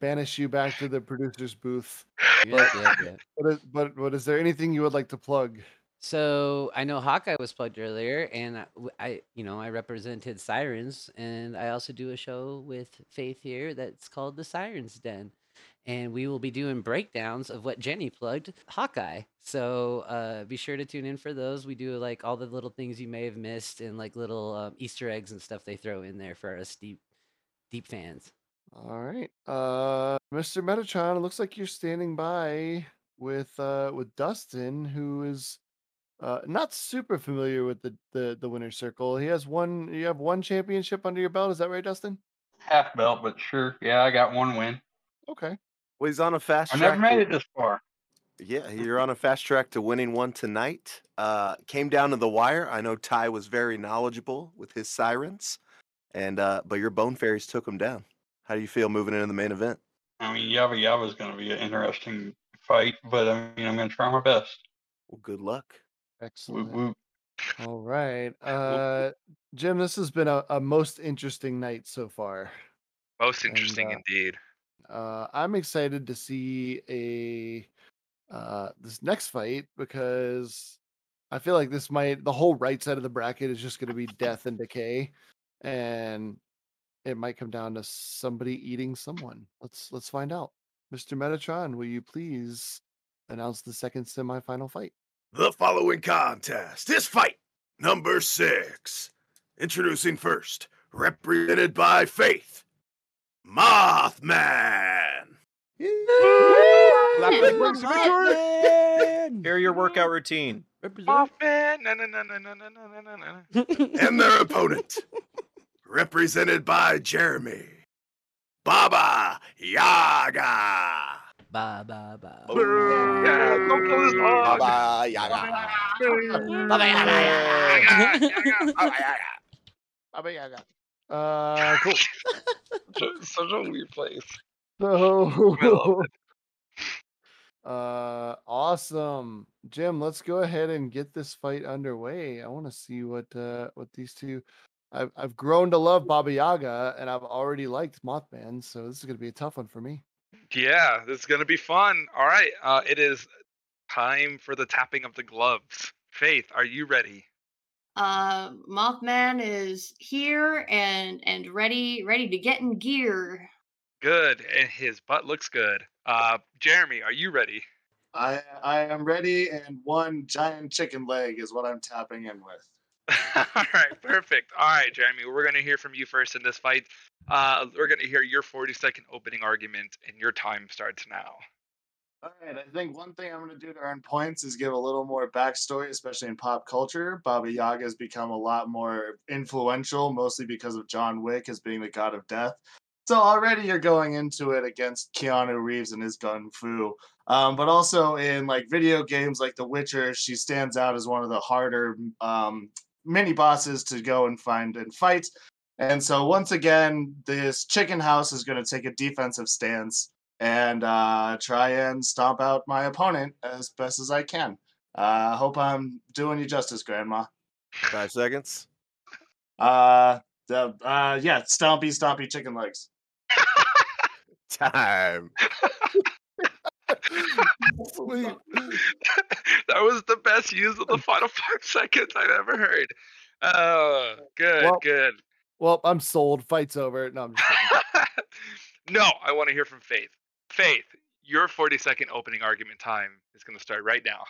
banish you back to the producer's booth. Yep, yep, yep. But, is- but but is there anything you would like to plug? So I know Hawkeye was plugged earlier, and I, you know, I represented Sirens, and I also do a show with Faith here that's called the Sirens Den, and we will be doing breakdowns of what Jenny plugged, Hawkeye. So uh, be sure to tune in for those. We do like all the little things you may have missed, and like little um, Easter eggs and stuff they throw in there for us deep, deep fans. All right, uh, Mr. Metatron. It looks like you're standing by with uh with Dustin, who is uh not super familiar with the the the winner circle. He has one. You have one championship under your belt. Is that right, Dustin? Half belt, but sure. Yeah, I got one win. Okay. Well, he's on a fast I track. never made to- it this far. Yeah, you're on a fast track to winning one tonight. Uh, came down to the wire. I know Ty was very knowledgeable with his sirens, and uh, but your bone fairies took him down. How do you feel moving into the main event? I mean, Yava Yava is going to be an interesting fight, but I mean, I'm going to try my best. Well, good luck. Excellent. Whoop, whoop. All right, uh, Jim. This has been a, a most interesting night so far. Most And, interesting uh, indeed. Uh, I'm excited to see a uh, this next fight because I feel like this might the whole right side of the bracket is just going to be death and decay, and it might come down to somebody eating someone. Let's let's find out. Mr. Metatron, will you please announce the second semifinal fight? The following contest is fight number six. Introducing first, represented by Faith, Mothman. Hear your workout routine. Mothman. And their opponent, represented by Jeremy, Baba Yaga. Ba ba ba. Yeah, don't kill his dog. Baba Yaga. Baba Yaga. Baba Yaga. Uh, cool. Such- Such a weird place. So, uh, awesome, Jim. Let's go ahead and get this fight underway. I want to see what uh what these two. I've I've grown to love Baba Yaga, and I've already liked Mothman, so this is gonna be a tough one for me. Yeah, this is gonna be fun. All right, uh, it is time for the tapping of the gloves. Faith, are you ready? Uh, Mothman is here and and ready ready to get in gear. Good, and his butt looks good. Uh, Jeremy, are you ready? I I am ready, and one giant chicken leg is what I'm tapping in with. All right, perfect. All right, Jeremy, we're going to hear from you first in this fight. Uh, we're going to hear your 40 second opening argument, and your time starts now. All right, I think one thing I'm going to do to earn points is give a little more backstory, especially in pop culture. Baba Yaga has become a lot more influential, mostly because of John Wick as being the god of death. So already you're going into it against Keanu Reeves and his gun fu. Um, but also in like video games like The Witcher, she stands out as one of the harder um, mini bosses to go and find and fight. And so once again, this chicken house is going to take a defensive stance and uh, try and stomp out my opponent as best as I can. I uh, hope I'm doing you justice, Grandma. Five seconds. Uh, the uh, yeah, stompy, stompy chicken legs. Time. Sweet. that was the best use of the final five seconds I've ever heard. Oh, good, Well- good. Well, I'm sold. Fight's over. No, I'm just no, I want to hear from Faith. Faith, your 40 second opening argument time is going to start right now.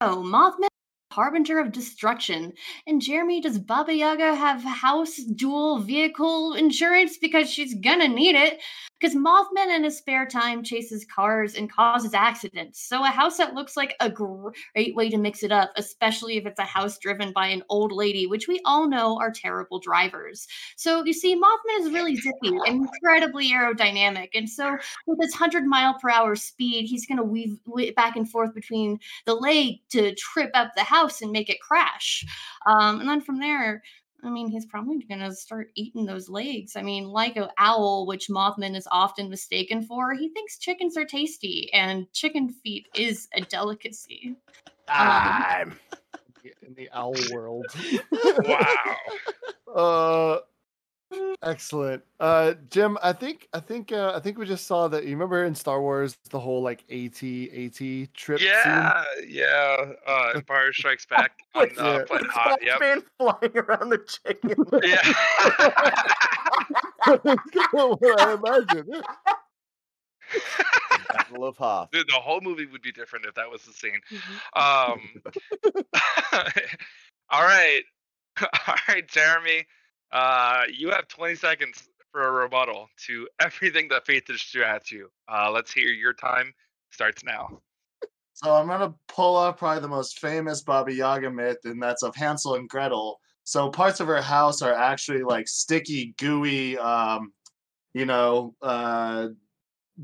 Oh, Mothman, harbinger of destruction. And Jeremy, does Baba Yaga have house dual vehicle insurance because she's gonna need it? Because Mothman in his spare time chases cars and causes accidents. So a house that looks like a great way to mix it up, especially if it's a house driven by an old lady, which we all know are terrible drivers. So you see, Mothman is really zippy incredibly aerodynamic. And so with his 100 mile per hour speed, he's going to weave back and forth between the leg to trip up the house and make it crash. Um, and then from there, I mean, he's probably going to start eating those legs. I mean, like an owl, which Mothman is often mistaken for, he thinks chickens are tasty, and chicken feet is a delicacy. Time. in the owl world. Wow. Uh, Excellent. Uh Jim, I think I think uh I think we just saw that you remember in Star Wars the whole like AT AT trip scene? Yeah, yeah. Uh, Empire Strikes Back on With uh, Planet Hoth. Yep. Man flying around the chicken. Yeah. what I imagine. Battle of Hoth. Dude, the whole movie would be different if that was the scene. Um, all right, all right, Jeremy. Uh, you have 20 seconds for a rebuttal to everything that Faith just threw at you. Uh, let's hear your time. Starts now. So I'm gonna pull up probably the most famous Baba Yaga myth, and that's of Hansel and Gretel. So parts of her house are actually like sticky, gooey, um, you know, uh,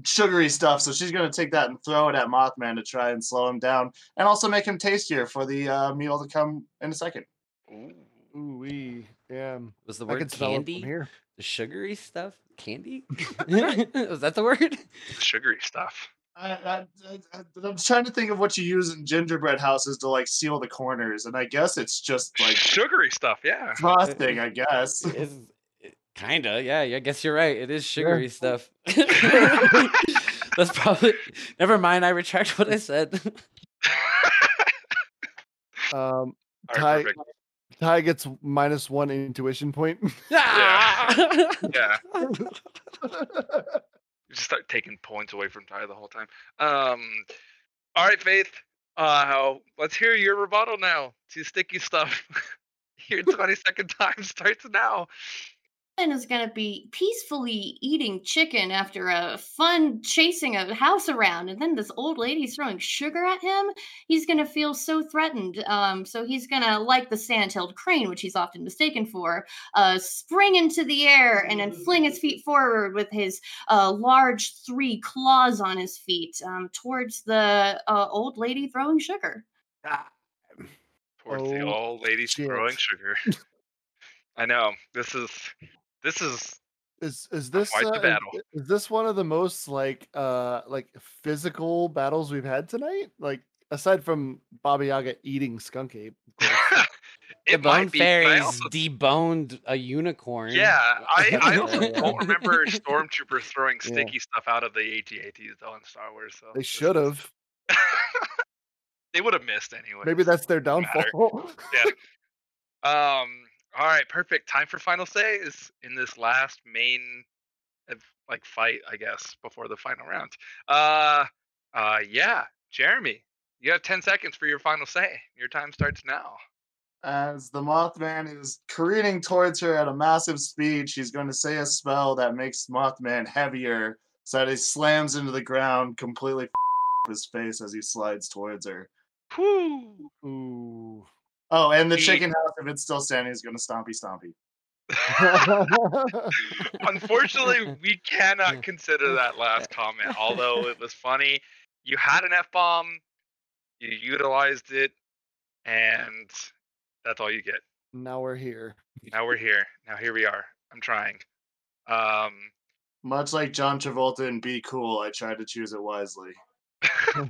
sugary stuff. So she's gonna take that and throw it at Mothman to try and slow him down, and also make him tastier for the uh, meal to come in a second. Ooh wee. Yeah. Was the I word can smell it from candy? here. The sugary stuff? Candy? Was that the word? Sugary stuff. I, I, I, I- I'm trying to think of what you use in gingerbread houses to like seal the corners, and I guess it's just like Sugary stuff. Yeah. frosting. I guess. It's, kinda, yeah. I guess you're right. It is sugary stuff. That's probably. Never mind. I retract what I said. Um All right, Ty perfect. Ty gets minus one intuition point. Yeah. yeah. You just start taking points away from Ty the whole time. Um, all right, Faith. Uh, let's hear your rebuttal now to sticky stuff. your 20 second time starts now. And is going to be peacefully eating chicken after a fun chasing a house around, and then this old lady's throwing sugar at him. He's going to feel so threatened. Um, so he's going to, like the sandhill crane, which he's often mistaken for, uh, spring into the air and then fling his feet forward with his uh, large three claws on his feet um, towards the uh, old lady throwing sugar. Towards the Oh, old lady shit. throwing sugar. I know. This is this is Is is this Quite the uh, is- battle. Is, this one of the most like uh like physical battles we've had tonight? Like aside from Baba Yaga eating skunk ape. of the bone might be. fairies also- deboned a unicorn. yeah, I, I also don't remember stormtroopers throwing Yeah. sticky stuff out of the AT-ATs though in Star Wars. So they should have. they would have missed anyway. Maybe that's their Doesn't matter. downfall. Um. All right. Perfect. Time for final say is in this last main, like fight, I guess, before the final round. Uh. Uh. Yeah. Jeremy, you have ten seconds for your final say. Your time starts now. As the Mothman is careening towards her at a massive speed, she's going to say a spell that makes Mothman heavier, so that he slams into the ground, completely his face as he slides towards her. Whew. Ooh. Oh, and the He- chicken house, if it's still standing, is going to stompy stompy. Unfortunately, we cannot consider that last comment. Although it was funny, you had an f bomb, you utilized it, and that's all you get. now we're here. Now we're here. Now here we are. I'm trying. Um, Much like John Travolta in Be Cool, I tried to choose it wisely. a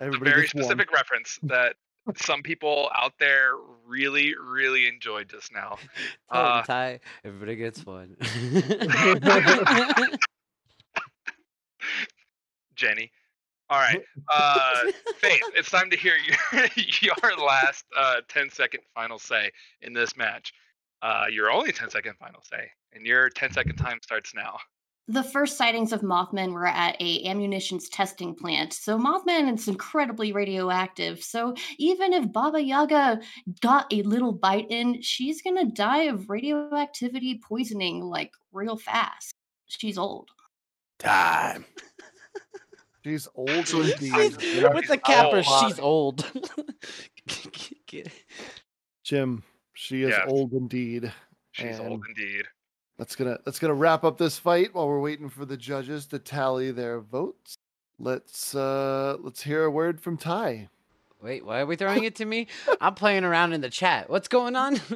Everybody very gets one. specific reference that some people out there really, really enjoyed just now. Uh, Ty. Everybody gets one. Jenny. All right. Uh, Faith, it's time to hear your, your last uh, 10 second final say in this match. Uh, your only 10 second final say, and your 10 second time starts now. The first sightings of Mothman were at a ammunitions testing plant. So Mothman is incredibly radioactive. So even if Baba Yaga got a little bite in, she's gonna die of radioactivity poisoning like real fast. She's old. Time. She's old Actually, indeed. With the capper, Oh, she's old. Jim, she is Yes. old indeed. She's old indeed. That's gonna that's gonna wrap up this fight while we're waiting for the judges to tally their votes. Let's uh let's hear a word from Ty. Wait, why are we throwing it to me? I'm playing around in the chat. What's going on?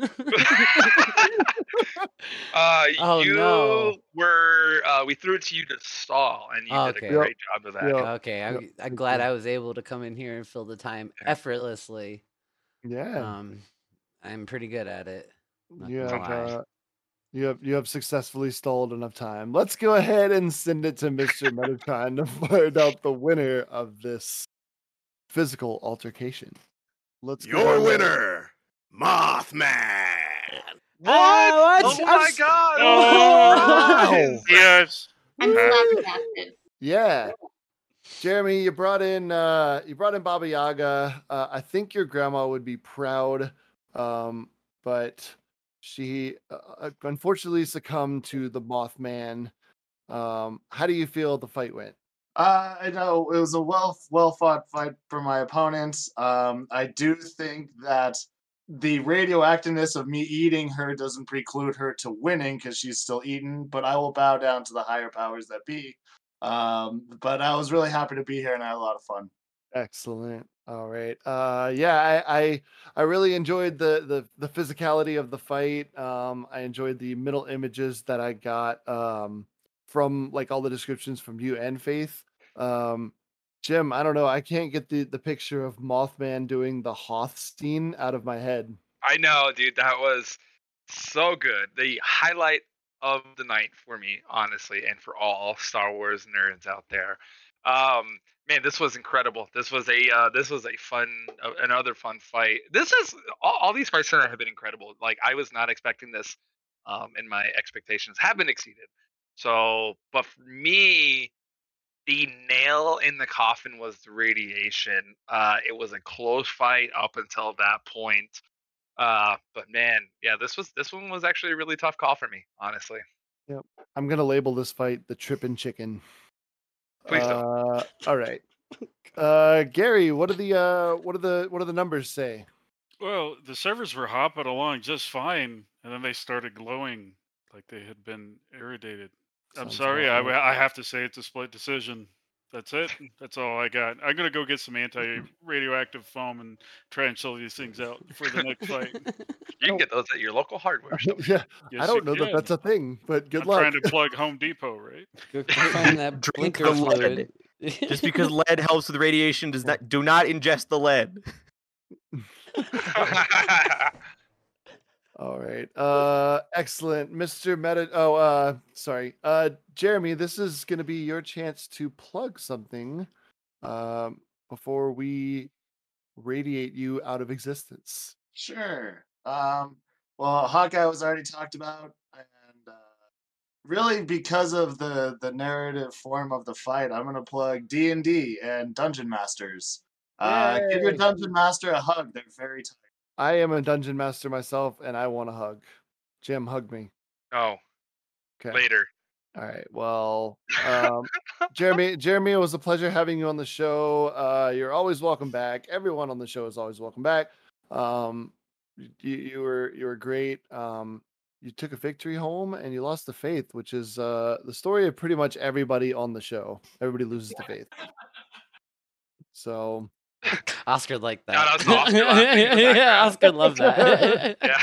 Uh, Oh, you no. were, uh, we threw it to you to stall, and you did Okay. a Yep. great job of that. Yep. okay, I'm, Yep, I'm glad. I was able to come in here and fill the time Yeah. effortlessly. Yeah. Um, I'm pretty good at it. not you You have you have successfully stalled enough time. Let's go ahead and send it to Mr. Metatron to find out the winner of this physical altercation. Let's Your ahead- winner, Mothman. What? what? Oh I'm my s- god! Wow. Yes. I'm Uh, flabbergasted. Yeah. Jeremy, you brought in uh you brought in Baba Yaga. Uh, I think your grandma would be proud. Um, but she uh, unfortunately succumbed to the Mothman. Um, how do you feel the fight went? Uh, I know it was a well well fought fight for my opponents. Um, I do think that the radioactiveness of me eating her doesn't preclude her to winning because she's still eaten. But I will bow down to the higher powers that be. Um, but I was really happy to be here and I had a lot of fun. Excellent. All right. Uh yeah, I I, I really enjoyed the, the the physicality of the fight. Um I enjoyed the middle images that I got um from like all the descriptions from you and Faith. Um Jim, I don't know. I can't get the the picture of Mothman doing the Hoth scene out of my head. I know, dude. That was so good. The highlight of the night for me, honestly, and for all Star Wars nerds out there. Um, man, this was incredible. This was a uh, this was a fun, uh, another fun fight. This is all, all these fights tonight have been incredible. Like I was not expecting this, um, and my expectations have been exceeded. So, but for me, the nail in the coffin was the radiation. Uh, it was a close fight up until that point. Uh, but man, yeah, this was this one was actually a really tough call for me, honestly. Yep. I'm gonna label this fight the trippin' chicken. Please don't. uh, all right. Uh Gary, what are the uh what are the what do the numbers say? Well, the servers were hopping along just fine, and then they started glowing like they had been irradiated. I'm Sounds sorry, about I, right. w- I have to say it's a split decision. That's it. That's all I got. I'm gonna go get some anti-radioactive foam and try and chill these things out for the next fight. You can get those at your local hardware store. yeah, Yes, I don't know that that's a thing, but good I'm luck. trying to plug Home Depot, right? Go click that Drink the lead. fluid. Just because lead helps with radiation does not do not ingest the lead. All right. Uh excellent. Mr. Meta Oh, uh sorry. Uh Jeremy, this is going to be your chance to plug something um before we radiate you out of existence. Sure. Um, well, Hawkeye was already talked about, and uh, really because of the the narrative form of the fight, I'm gonna plug D and D and Dungeon Masters. Uh, give your dungeon master a hug. They're very tight. I am a dungeon master myself and I want a hug. Jim, hug me. oh, Okay. later. All right. Well, um, Jeremy, Jeremy, it was a pleasure having you on the show. Uh, you're always welcome back. Everyone on the show is always welcome back. Um, you, you were you were great. Um, you took a victory home and you lost the faith, which is uh, the story of pretty much everybody on the show. Everybody loses the faith. So Oscar liked that. Shout out to Oscar laughing in the yeah. Oscar loved that. Yeah.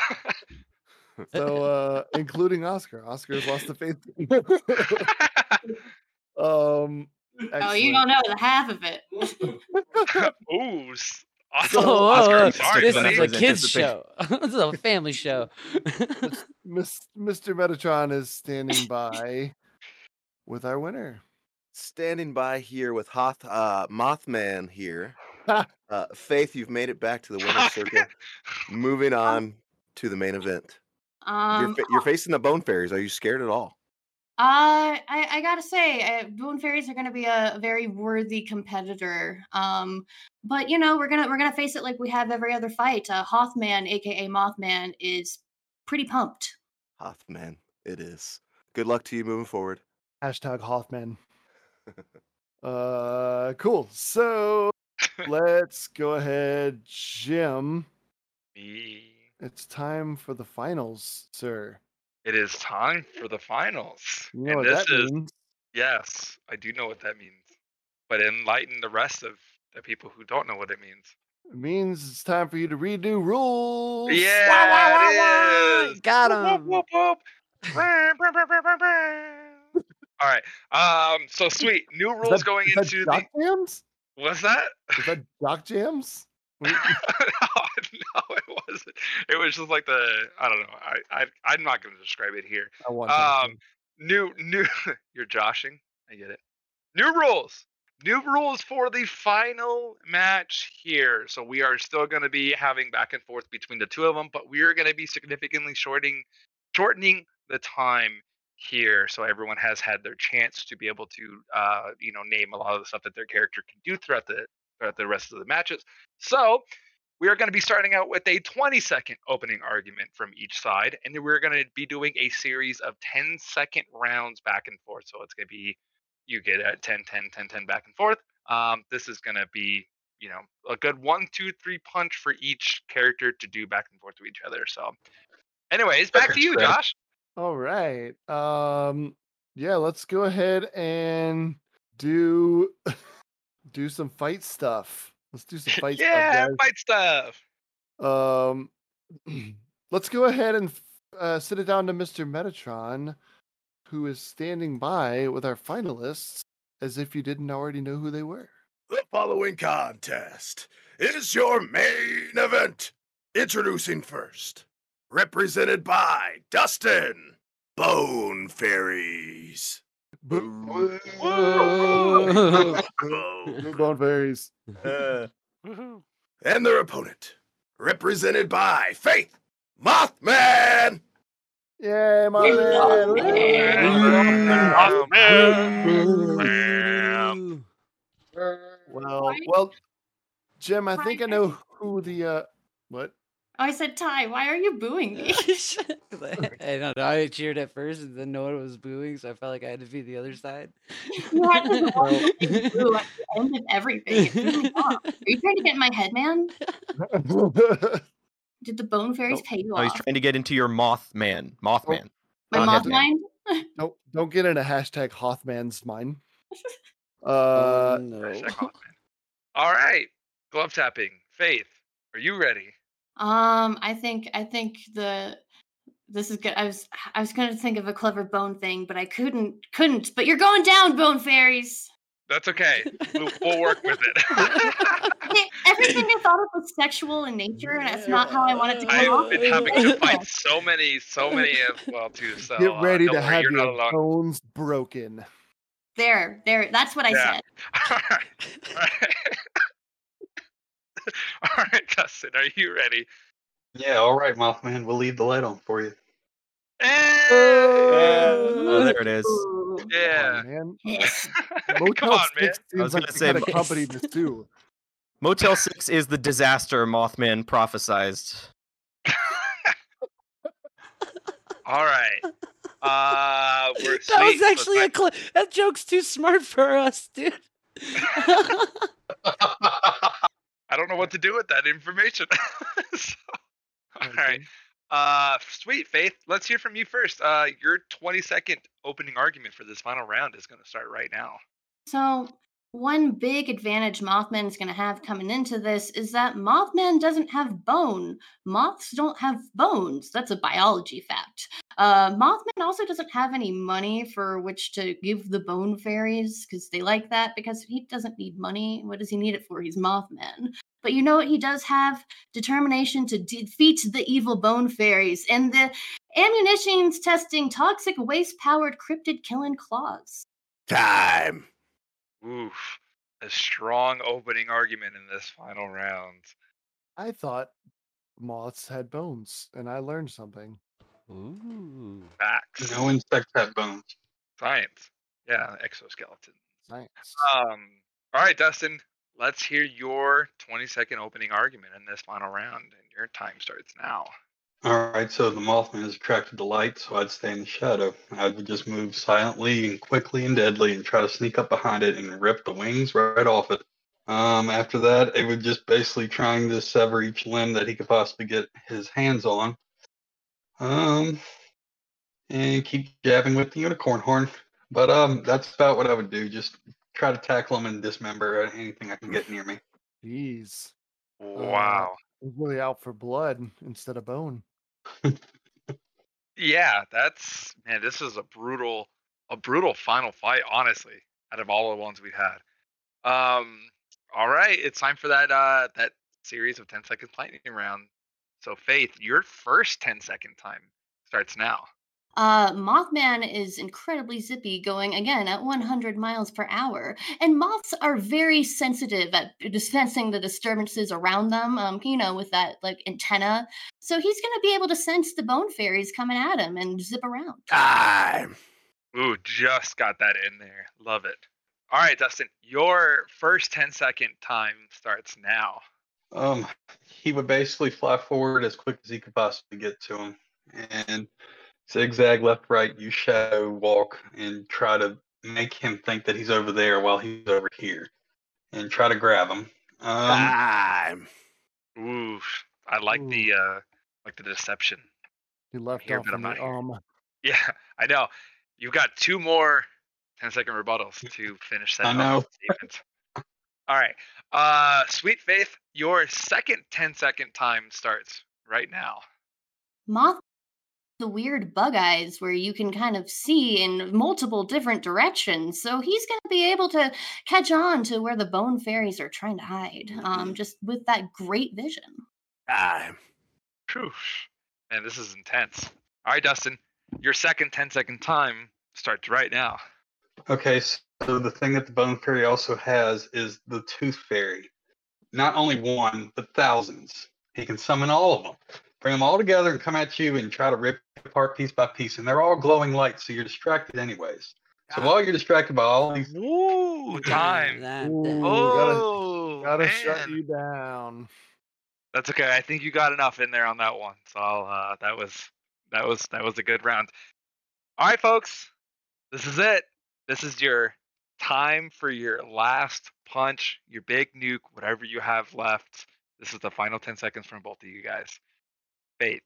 so uh, including Oscar, Oscar has lost the faith. um, Oh, you don't know the half of it. Ooh, s- awesome. whoa, Oscar, whoa. Sorry, this buddy. is a kids show. this is a family show. Miss, Mr. Metatron is standing by with our winner. Standing by here with Hoth uh, Mothman here. Ha. Uh, Faith, you've made it back to the winner's circle. Moving on to the main event. You're, Um, fa- you're facing the Bone Fairies. Are you scared at all? Uh, I, I gotta say, uh, Bone Fairies are gonna be a, a very worthy competitor. Um, but you know, we're gonna we're gonna face it like we have every other fight. Uh, Hothman, aka Mothman, is pretty pumped. Hothman, it is. Good luck to you moving forward. Hashtag Hoffman. Uh, cool. So let's go ahead, Jim. Me. It's time for the finals, sir. It is time for the finals. You know and what this that is means. yes, I do know what that means. But enlighten the rest of the people who don't know what it means. It means it's time for you to redo rules. Yeah, it is. Got him. All right. Um. So sweet. New rules that- going is that into the. Jams? What's that? Is that Jock Jams? no, no, it wasn't. It was just like the I don't know. I, I I'm not going to describe it here. I want Um, new new. You're joshing. I get it. New rules. New rules for the final match here. So we are still going to be having back and forth between the two of them, but we are going to be significantly shorting, shortening the time here, so everyone has had their chance to be able to, uh, you know, name a lot of the stuff that their character can do throughout the throughout the rest of the matches. So we are going to be starting out with a 20 second opening argument from each side, and then we're going to be doing a series of 10 second rounds back and forth. So it's going to be you get a 10, 10, 10, 10 back and forth. Um, this is going to be, you know, a good one, two, three punch for each character to do back and forth to each other. So, anyways, back to you, Josh. All right. Um yeah, let's go ahead and do do some fight stuff. Let's do some fight yeah, stuff, Yeah, fight stuff. Um let's go ahead and uh, sit it down to Mr. Metatron, who is standing by with our finalists as if you didn't already know who they were. The following contest is your main event. Introducing first, represented by Dustin, Bone Fairies. Bone Fairies. Uh, and their opponent, represented by Faith, Mothman. Yay, my Mothman. Well, well, Jim, I think I know who the uh what? I said, Ty, why are you booing me? I don't know. I cheered at first and then no one was booing, so I felt like I had to be the other side. You had to go boo at the end of everything. It threw me off. Are you trying to get in my head, man? Did the bone fairies pay you Oh, he's trying to get into your moth man. Mothman. Mothman. My not moth Headman. mind? don't don't get in a hashtag Hothman's mine. Oh, Uh no. All right, glove tapping. Faith, are you ready? Um, I think I think the this is good. I was I was gonna think of a clever bone thing, but I couldn't couldn't. But you're going down, bone fairies. That's okay. We'll, we'll work with it. Hey, Everything I thought of was sexual in nature, and that's not how I want it to come I've off. been having to fight so many, so many as well too. So get uh, ready don't to worry, have your alone. bones broken. There, there. That's what I Yeah. said. All right. All right, Dustin, are you ready? Yeah, all right, Mothman. We'll leave the light on for you. Oh, there it is. Ooh. Yeah. Man. Motel Come on, man. 6 I was seems like gonna the say kind of company this too. Motel 6 is the disaster Mothman prophesized. All right. Uh, we're that was actually a thank- cl- that joke's too smart for us, dude. I don't know what to do with that information. So, all right. Uh, sweet Faith. Let's hear from you first. Uh, your 20 second opening argument for this final round is going to start right now. So, one big advantage Mothman is going to have coming into this is that Mothman doesn't have bone. Moths don't have bones. That's a biology fact. Uh, Mothman also doesn't have any money for which to give the bone fairies because they like that because he doesn't need money. What does he need it for? He's Mothman. But you know what? He does have determination to defeat the evil bone fairies and the ammunitions testing toxic waste powered cryptid killing claws. Time. Oof. A strong opening argument in this final round. I thought moths had bones, and I learned something. Ooh. Facts. no insects have bones. Science. Yeah, exoskeleton. Science. Um. All right, Dustin. Let's hear your 20 second opening argument in this final round, and your time starts now. All right, so the Mothman is attracted to light, so I'd stay in the shadow. I would just move silently and quickly and deadly and try to sneak up behind it and rip the wings right off it. Um, after that, it would just basically trying to sever each limb that he could possibly get his hands on. Um, and keep jabbing with the unicorn horn. But um, that's about what I would do. Just try to tackle him and dismember anything I can get near me. Jeez. Wow. He's really out for blood instead of bone. Yeah, that's man. This is a brutal, a brutal final fight. Honestly, out of all the ones we've had. Um. All right, it's time for that uh that series of 10 seconds lightning round. So, Faith, your first 10 second time starts now. Uh, Mothman is incredibly zippy, going again at 100 miles per hour. And moths are very sensitive at sensing the disturbances around them, um, you know, with that like antenna. So he's going to be able to sense the bone fairies coming at him and zip around. Time. Ooh, just got that in there. Love it. All right, Dustin, your first 10 second time starts now. Um, he would basically fly forward as quick as he could possibly get to him, and zigzag left, right. You shadow walk and try to make him think that he's over there while he's over here, and try to grab him. Um, Time. Ooh, I like Ooh. the uh like the deception. He left Here, off but on the not here. um. Yeah, I know. You've got two more 10 second rebuttals to finish that. I know. statement. All right. Uh Sweet Faith, your second 10 second time starts right now. Moth the weird bug eyes where you can kind of see in multiple different directions. So he's going to be able to catch on to where the bone fairies are trying to hide, um, just with that great vision. Time. Phew. Man, this is intense. All right, Dustin, your second 10 second time starts right now. Okay, so the thing that the Bone Fairy also has is the Tooth Fairy. Not only one, but thousands. He can summon all of them, bring them all together, and come at you and try to rip apart piece by piece. And they're all glowing lights, so you're distracted anyways. So while you're distracted by all these, Ooh, time. That- Ooh, that- Oh, gotta man. shut you down. That's okay. I think you got enough in there on that one. So I'll, uh, that was that was that was a good round. All right, folks, this is it. This is your time for your last punch, your big nuke, whatever you have left. This is the final 10 seconds from both of you guys. Faith,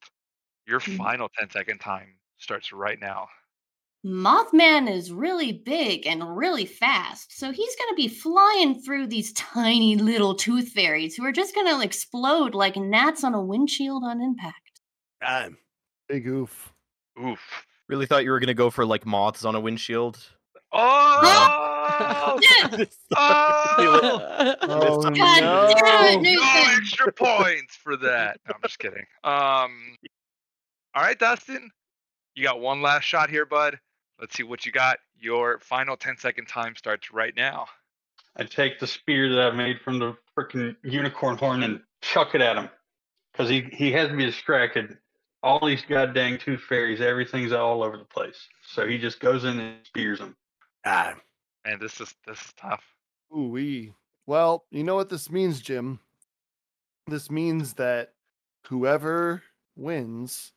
your Mhm. final 10 second time starts right now. Mothman is really big and really fast, so he's going to be flying through these tiny little tooth fairies who are just going to explode like gnats on a windshield on impact. Time. Big oof. Oof. Really thought you were gonna go for like moths on a windshield. Oh! oh! Oh God damn it, no! no Nathan! extra points for that. No, I'm just kidding. Um, all right, Dustin, you got one last shot here, bud. Let's see what you got. Your final 10 second time starts right now. I take the spear that I made from the freaking unicorn horn and chuck it at him because he he has me distracted. All these goddamn tooth fairies, everything's all over the place. So he just goes in and spears them. Time. Man, this is this is tough. Ooh wee. Well, you know what this means, Jim. This means that whoever wins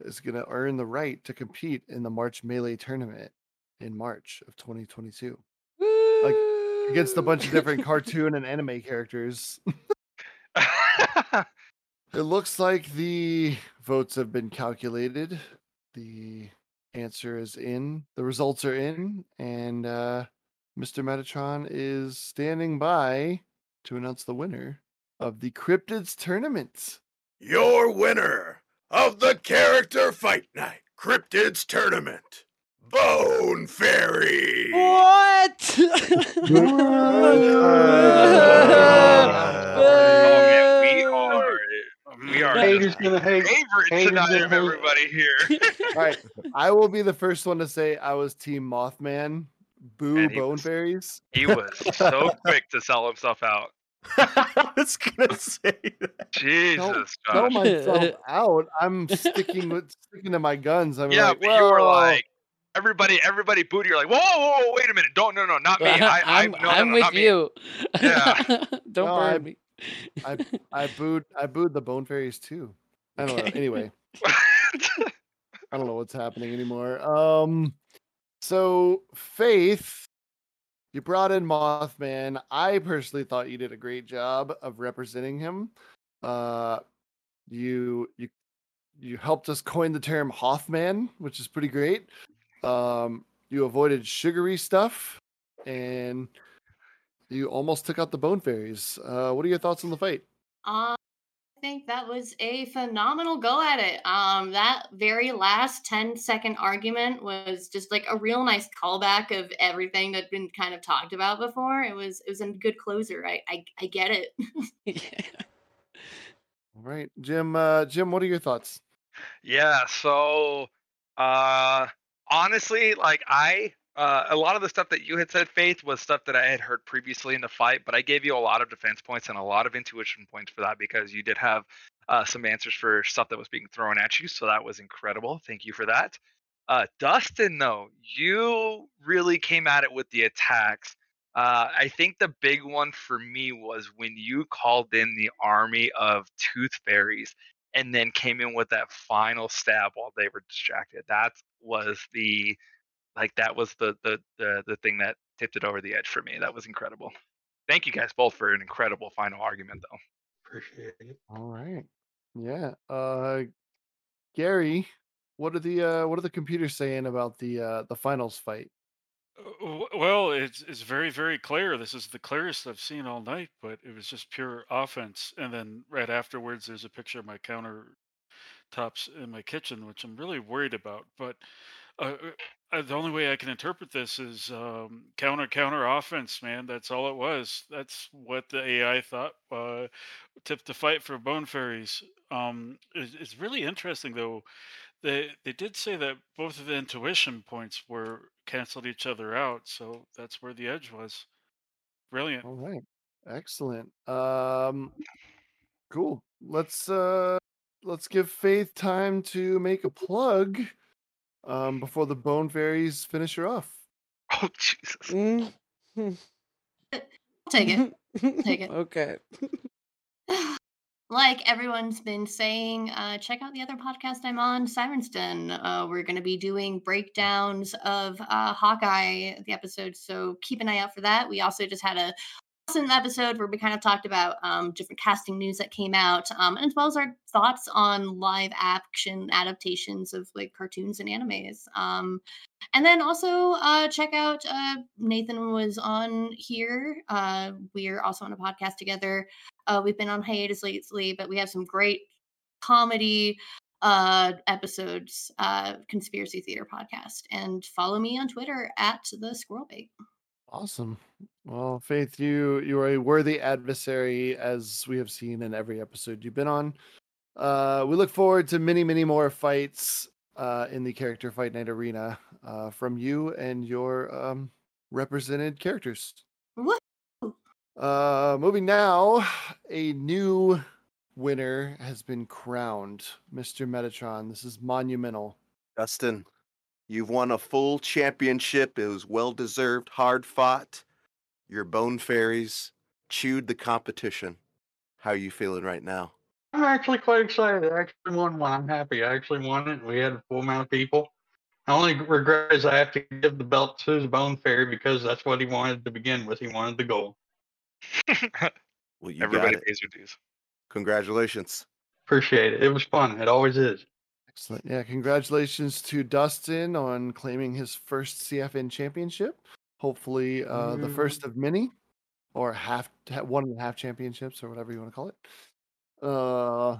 is going to earn the right to compete in the March Melee tournament in March of 2022 Like, against a bunch of different cartoon and anime characters. It looks like the votes have been calculated. The answer is in. The results are in, and uh, Mr. Metatron is standing by to announce the winner of the Cryptids tournament. Your winner of the Character Fight Night Cryptids Tournament, Bone Fairy. What? oh man, we are we are Haters gonna hate. favorites haters tonight of hate. everybody here. All right, I will be the first one to say I was Team Mothman. Boo And he Bone was- Fairies. he was so quick to sell himself out. I was gonna say that. Jesus, Sell Josh. myself out. I'm sticking with sticking to my guns. I'm Yeah, like, but you were well, like everybody, everybody booed. You're like, whoa, whoa, whoa, wait a minute, don't, no, no, not me. I, I, I'm, no, no, I'm no, with not me. you. Yeah. Don't No, burn I- me. I I booed I booed the Bone Fairies too. I don't know. Anyway, I don't know what's happening anymore. Um, so Faith, you brought in Mothman. I personally thought you did a great job of representing him. Uh, you you you helped us coin the term Hothman, which is pretty great. Um, you avoided sugary stuff, and you almost took out the Bone Fairies. Uh, what are your thoughts on the fight? Uh, I think that was a phenomenal go at it. Um, that very last 10 second argument was just like a real nice callback of everything that'd been kind of talked about before. It was it was a good closer. I I, I get it. yeah. All right, Jim. Uh, Jim, what are your thoughts? Yeah, so uh honestly, like I uh a lot of the stuff that you had said, Faith, was stuff that I had heard previously in the fight, but I gave you a lot of defense points and a lot of intuition points for that because you did have uh some answers for stuff that was being thrown at you. So that was incredible. Thank you for that. Uh Dustin, though, you really came at it with the attacks. Uh, I think the big one for me was when you called in the army of tooth fairies and then came in with that final stab while they were distracted. That was the like that was the the the, the thing that tipped it over the edge for me. That was incredible. Thank you guys both for an incredible final argument though. Appreciate it. All right. Yeah. Uh, Gary, what are the uh, what are the computers saying about the uh, the finals fight? Uh, Well, it's it's very very clear. This is the clearest I've seen all night, but it was just pure offense. And then right afterwards, there's a picture of my countertops in my kitchen, which I'm really worried about. But uh, uh, the only way I can interpret this is um, counter counter offense, man. That's all it was. That's what the AI thought uh, tipped the fight for Bone Fairies. Um, it's, it's really interesting though. They they did say that both of the intuition points were canceled each other out, so that's where the edge was. Brilliant. All right. Excellent. Um, cool. Let's uh, let's give Faith time to make a plug. Um, before the Bone Fairies finish her off. Oh Jesus. Mm-hmm. Take it. Take it. okay. like everyone's been saying, uh, check out the other podcast I'm on, Siren's Den. Uh, we're going to be doing breakdowns of uh, Hawkeye, the episode, so keep an eye out for that. We also just had a awesome episode where we kind of talked about um, different casting news that came out, um, as well as our thoughts on live action adaptations of like cartoons and animes. Um, and then also uh, check out uh, Nathan was on here. Uh, we're also on a podcast together. Uh, we've been on hiatus lately, but we have some great comedy uh episodes uh conspiracy theater podcast and follow me on twitter at the squirrel bait Awesome. Well, Faith, you you are a worthy adversary, as we have seen in every episode you've been on. Uh, we look forward to many, many more fights uh, in the character fight night arena uh, from you and your um, represented characters. what Uh, moving now, a new winner has been crowned, Mr. Metatron. This is monumental. Dustin, you've won a full championship. It was well deserved, hard fought. Your bone fairies chewed the competition. How are you feeling right now? I'm actually quite excited. I actually won one. I'm happy. I actually won it. We had a full amount of people. The only regret is I have to give the belt to the Bone Fairy because that's what he wanted to begin with. He wanted the gold. Well, you Everybody got it. pays their dues. Congratulations. Appreciate it. It was fun. It always is. Excellent. Yeah, congratulations to Dustin on claiming his first CFN championship. Hopefully, uh, the first of many, or half ha- one and a half championships, or whatever you want to call it. Uh,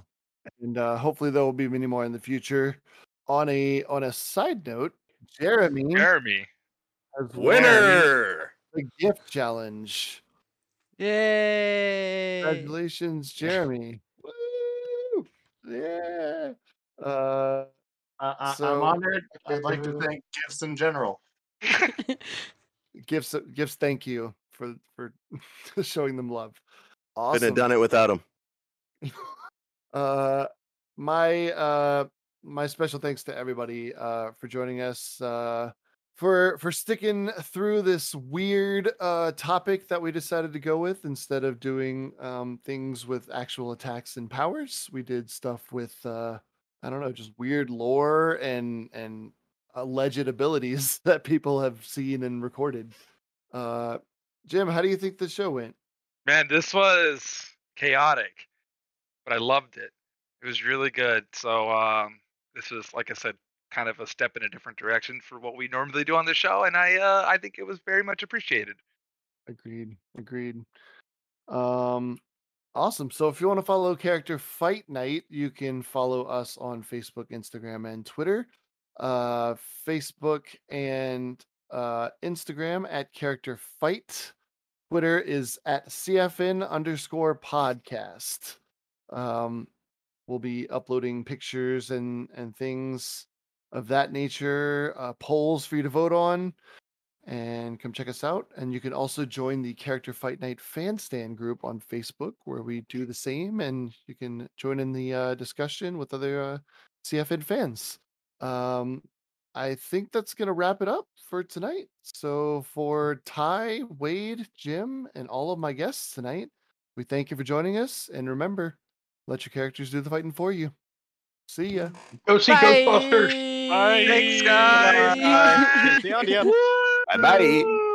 and uh, hopefully there will be many more in the future. On a on a side note, Jeremy Jeremy. has won Winner! the gift challenge. Yay! Congratulations, Jeremy. Woo! Yeah. Uh, I, I, So- I'm honored. I'd like to thank Gifts in general. gifts gifts thank you for for showing them love. Awesome Couldn't have done it without him. uh my uh my special thanks to everybody uh for joining us uh for for sticking through this weird uh topic that we decided to go with instead of doing um things with actual attacks and powers. We did stuff with uh i don't know just weird lore and and alleged abilities that people have seen and recorded uh jim how do you think the show went Man, this was chaotic, but I loved it. It was really good. So um, this was, like I said, kind of a step in a different direction for what we normally do on the show, and I uh, I think it was very much appreciated. Agreed. Agreed. Um awesome. So if you want to follow character fight night, you can follow us on Facebook, Instagram, and Twitter. Uh Facebook and uh Instagram at character fight. Twitter is at CFN underscore podcast. Um, we'll be uploading pictures and and things of that nature, uh, polls for you to vote on, and come check us out. And you can also join the Character Fight Night fan stand group on Facebook, where we do the same, and you can join in the uh, discussion with other uh, CFN fans. Um, I think that's gonna wrap it up for tonight. So for Ty, Wade, Jim, and all of my guests tonight, we thank you for joining us. And remember, let your characters do the fighting for you. See ya. Go see Ghostbusters. Bye. Thanks, guys. See you on ya. Bye bye.